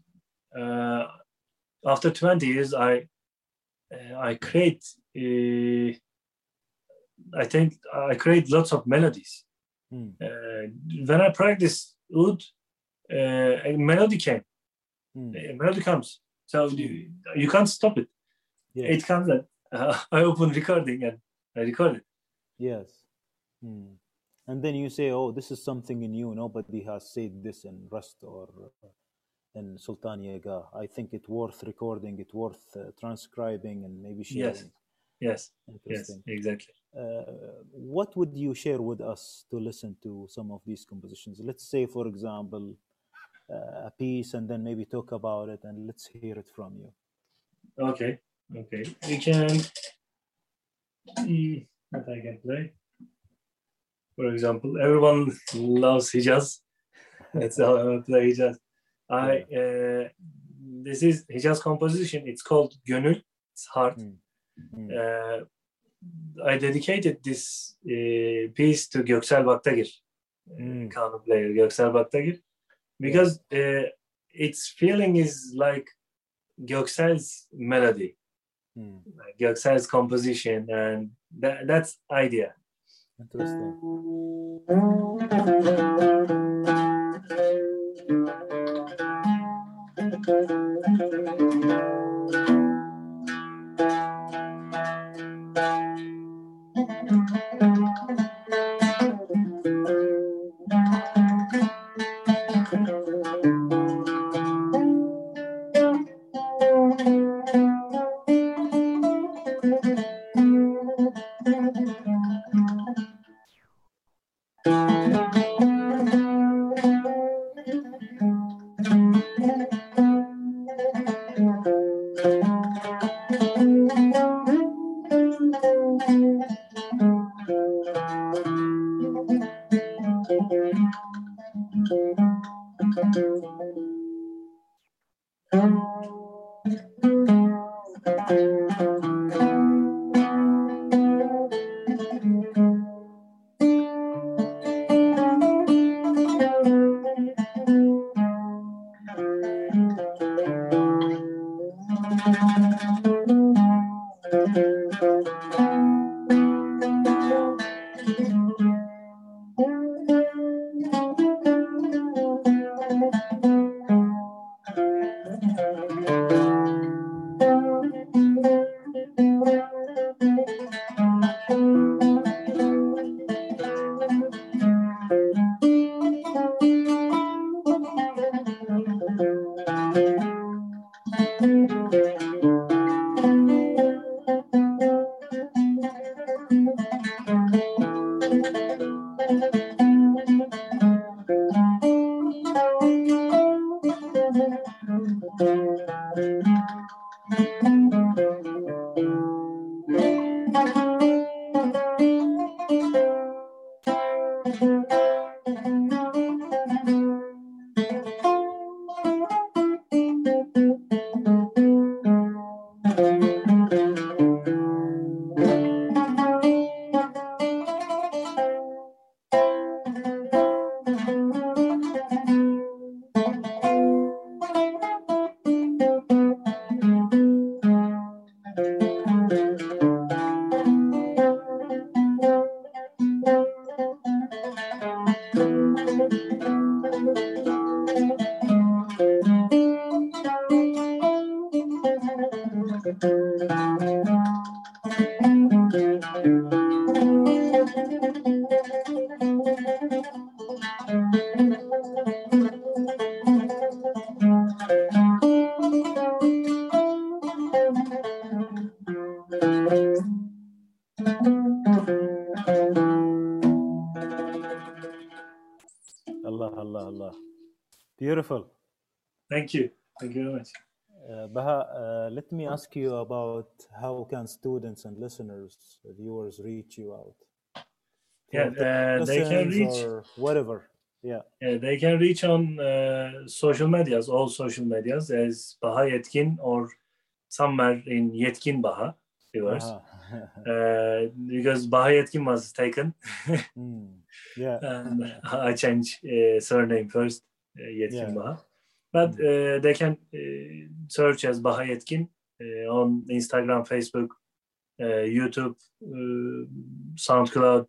uh, after 20 years, I uh, I create uh, I think I create lots of melodies. Mm. when I practice oud, a melody came. Mm. A melody comes. So you, you can't stop it. It comes and uh, [LAUGHS] I open recording and I record it. Yes. Mm. And then you say, oh, this is something new. Nobody has said this in Rast or in Sultaniyegah. I think it worth recording, it worth uh, transcribing, and maybe sharing. Yes, yes, yes, exactly. Uh, what would you share with us to listen to some of these compositions? Let's say, for example, uh, a piece, and then maybe talk about it, and let's hear it from you. Okay, okay. We can. See what I can play. For example, everyone [LAUGHS] loves Hijaz. Let's play Hijaz. I uh, this is Hijaz composition. It's called Gönül. It's hard. Mm. Mm. Uh, I dedicated this uh, piece to Göksel Baktagir, mm. kanun player Göksel Baktagir, because uh, its feeling is like Göksel's melody, mm. like Göksel's composition, and that, that's idea. Interesting. [LAUGHS] Thank you. You about how can students and listeners, viewers, reach you out? Yeah, uh, they can reach whatever. Yeah. yeah. They can reach on uh, social medias, all social medias as Baha Yetkin or somewhere in Yetkin Baha viewers. [LAUGHS] Uh, because Baha Yetkin was taken. [LAUGHS] mm. Yeah. and I changed uh, surname first. Yetkin yeah. Baha. But uh, they can uh, search as Baha Yetkin uh, on Instagram, Facebook, YouTube, SoundCloud,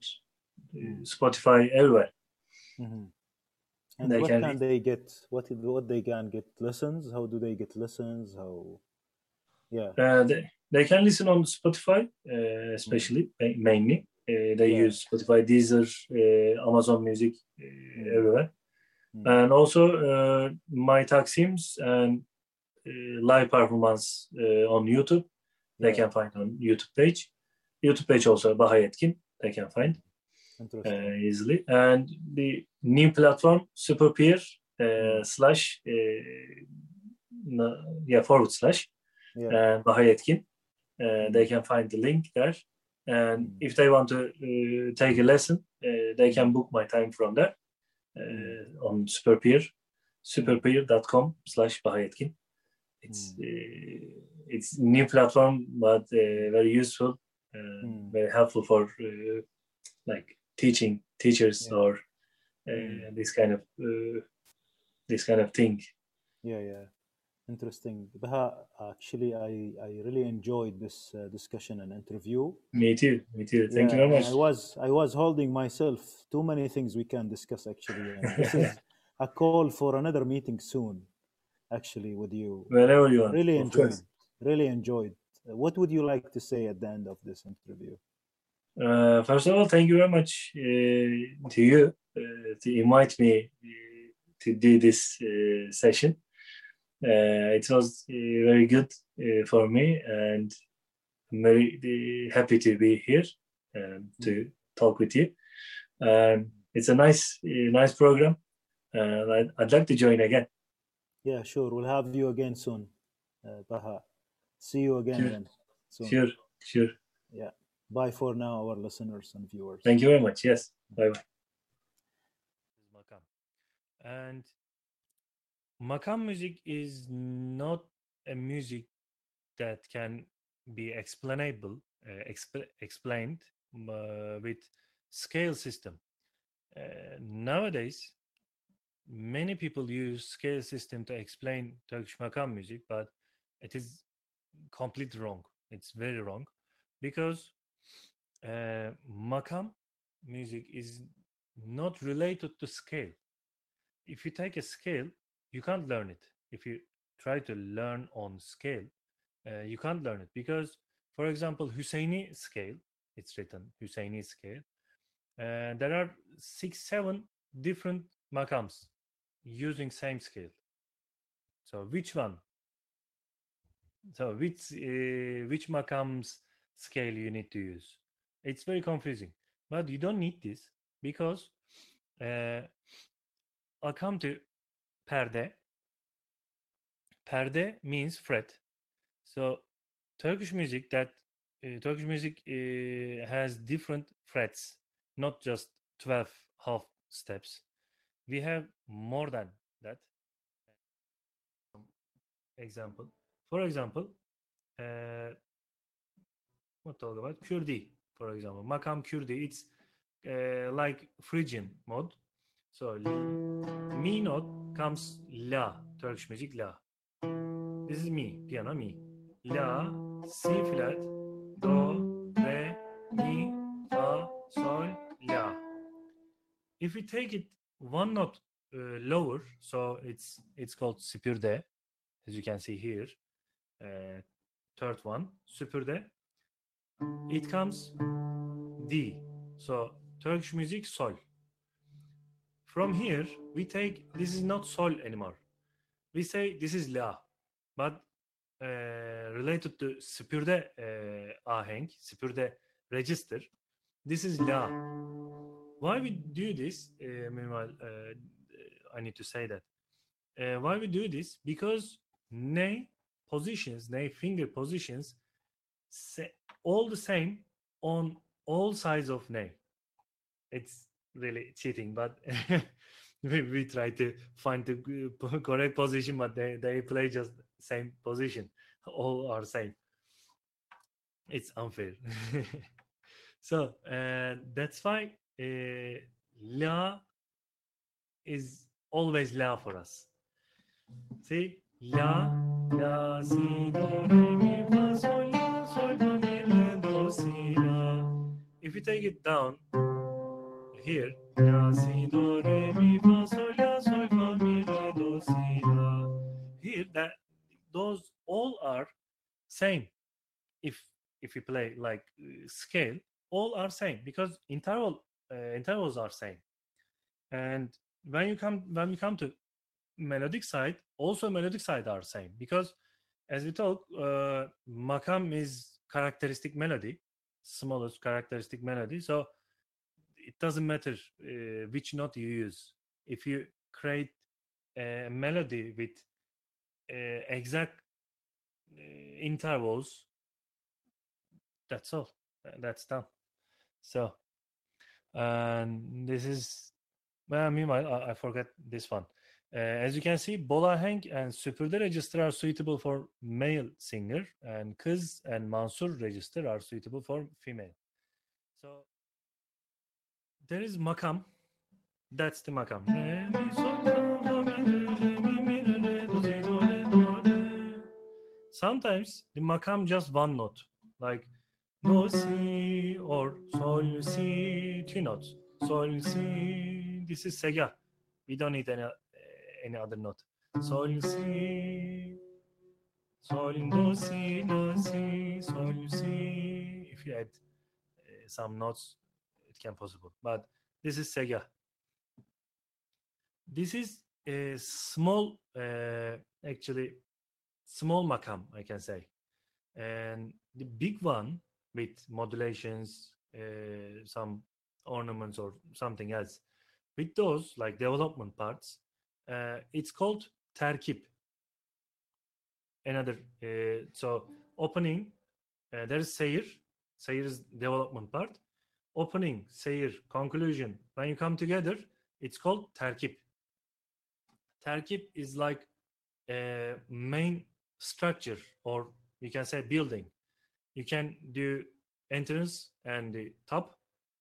Spotify, everywhere. Mm-hmm. And they what can, can they get? What what they can get listens? How do they get listens? How? Yeah. Uh, they, they can listen on Spotify, uh, especially mm-hmm. mainly. Uh, they yeah. use Spotify, Deezer, Amazon Music, everywhere. Mm. And also uh, my Taksims and uh, live performance uh, on YouTube. They can find on YouTube page. YouTube page also Baha Yetkin. They can find uh, easily. And the new platform SuperPeer uh, slash uh, yeah forward slash yeah. and Baha Yetkin. Uh, they can find the link there. And mm. if they want to take a lesson, they can book my time from there. Uh, on Superpeer, superpeer.com slash Bahayetkin. It's mm. it's new platform, but uh, very useful, mm. very helpful for like teaching teachers yeah. or mm. this kind of this kind of thing. Yeah, yeah interesting. Baha, actually, I, I really enjoyed this uh, discussion and interview. Me too. Me too. Thank yeah, you very much. I was I was holding myself. Too many things we can discuss actually. this is [LAUGHS] a call for another meeting soon. Actually, with you. Whenever you want. Really enjoyed. Really enjoyed. What would you like to say at the end of this interview? Uh, first of all, thank you very much uh, to you uh, to invite me uh, to do this uh, session. Uh, it was uh, very good uh, for me, and I'm very happy to be here um, to talk with you. Um, it's a nice, nice program. I'd, I'd like to join again. Yeah, sure. We'll have you again soon, uh, Baha. See you again sure. then. Soon. Sure, sure. Yeah. Bye for now, our listeners and viewers. Thank you very much. Yes. Bye bye. and makam music is not a music that can be explainable uh, exp- explained uh, with scale system uh, nowadays many people use scale system to explain turkish makam music but it is completely wrong. It's very wrong because uh, makam music is not related to scale. If you take a scale you can't learn it. If you try to learn on scale uh, you can't learn it because for example husseini scale it's written husseini scale uh, there are six seven different makams using same scale. So which one? So which uh, which makams scale you need to use? It's very confusing but you don't need this because uh, i'll come to perde perde means fret. So turkish music that uh, turkish music uh, has different frets not just 12 half steps we have more than that. Example. For example uh, what talk about? Kurdi for example. Makam kurdi it's uh, like phrygian mode. So mi note comes la turkish music la. This is mi piano mi. La c flat do re mi fa sol la. İf we take it one note uh, lower so it's it's called süpürde as you can see here uh, third one süpürde it comes D so Turkish music sol from here we take this is not sol anymore. We say this is la but uh, related to süpürde uh, ahenk süpürde register this is la why we do this uh, meanwhile uh, I need to say that uh, why we do this because ney positions, ney finger positions, all the same on all sides of ney. It's really cheating, but [LAUGHS] we, we try to find the correct position, but they, they play just same position. All are same. It's unfair. [LAUGHS] so uh, that's why uh, la is always la for us. See, La, la, si, do, re, mi, fa, sol, la, sol, do, mi, re, do, si, la. If you take it down here, la, si, do, re, mi, fa, sol, la, sol, fa, mi, re, do, si, la. Here, that those all are same. If if you play like scale, all are same because interval intervals are same. And when you come when you come to melodic side also melodic side are same because as we talk uh, makam is characteristic melody smallest characteristic melody. So it doesn't matter uh, which note you use. If you create a melody with uh, exact intervals that's all. That's done. So and this is well meanwhile I, I forget this one uh, as you can see, bolahenk and Süpürde register are suitable for male singer, and Kız and Mansur register are suitable for female. So there is makam. That's the makam. Sometimes the makam just one note, like do si or sol si, two notes. Sol si. This is sega. We don't need any any other note. Sol si, sol do si do si sol si. If you add uh, some notes, it can possible. But this is Sega. This is a small, uh, actually, small makam, I can say. And the big one with modulations, uh, some ornaments or something else. With those, like development parts, uh, it's called terkip another uh, so opening uh, there is seyir seyir is development part. Opening seyir conclusion. When you come together it's called terkip terkip is like a main structure or you can say building. You can do entrance and the top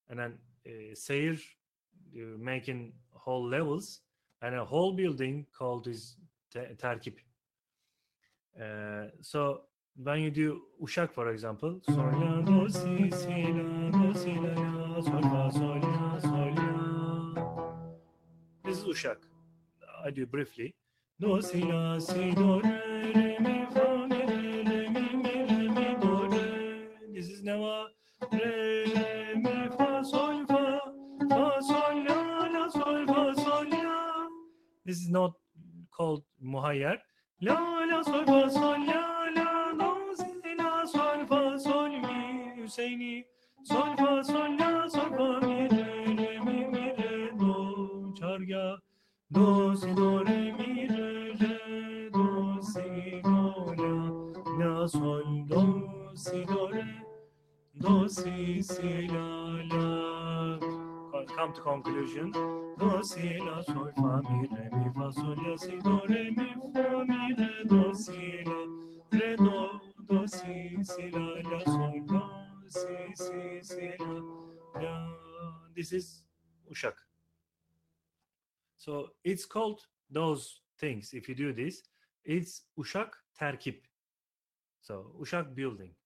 and then uh, sayr uh, making whole levels and a whole building called is te-. Uh, so when you do Uşak, for example. This is Uşak. I do briefly. Do si la si do re re This is not called muhayyer. La la sol fa sol la la do si la sol fa sol mi Hüseyini sol fa sol la sol fa mi re re mi mi re do çarga do si do re mi re re do si do la la sol do si do re do si si la la come to conclusion. Do si la sol fa mi re mi fa sol la si do re mi fa mi re do si la re do do si si la la sol do si si si la. La this is uşak so it's called those things. İf you do this it's uşak terkip. So uşak building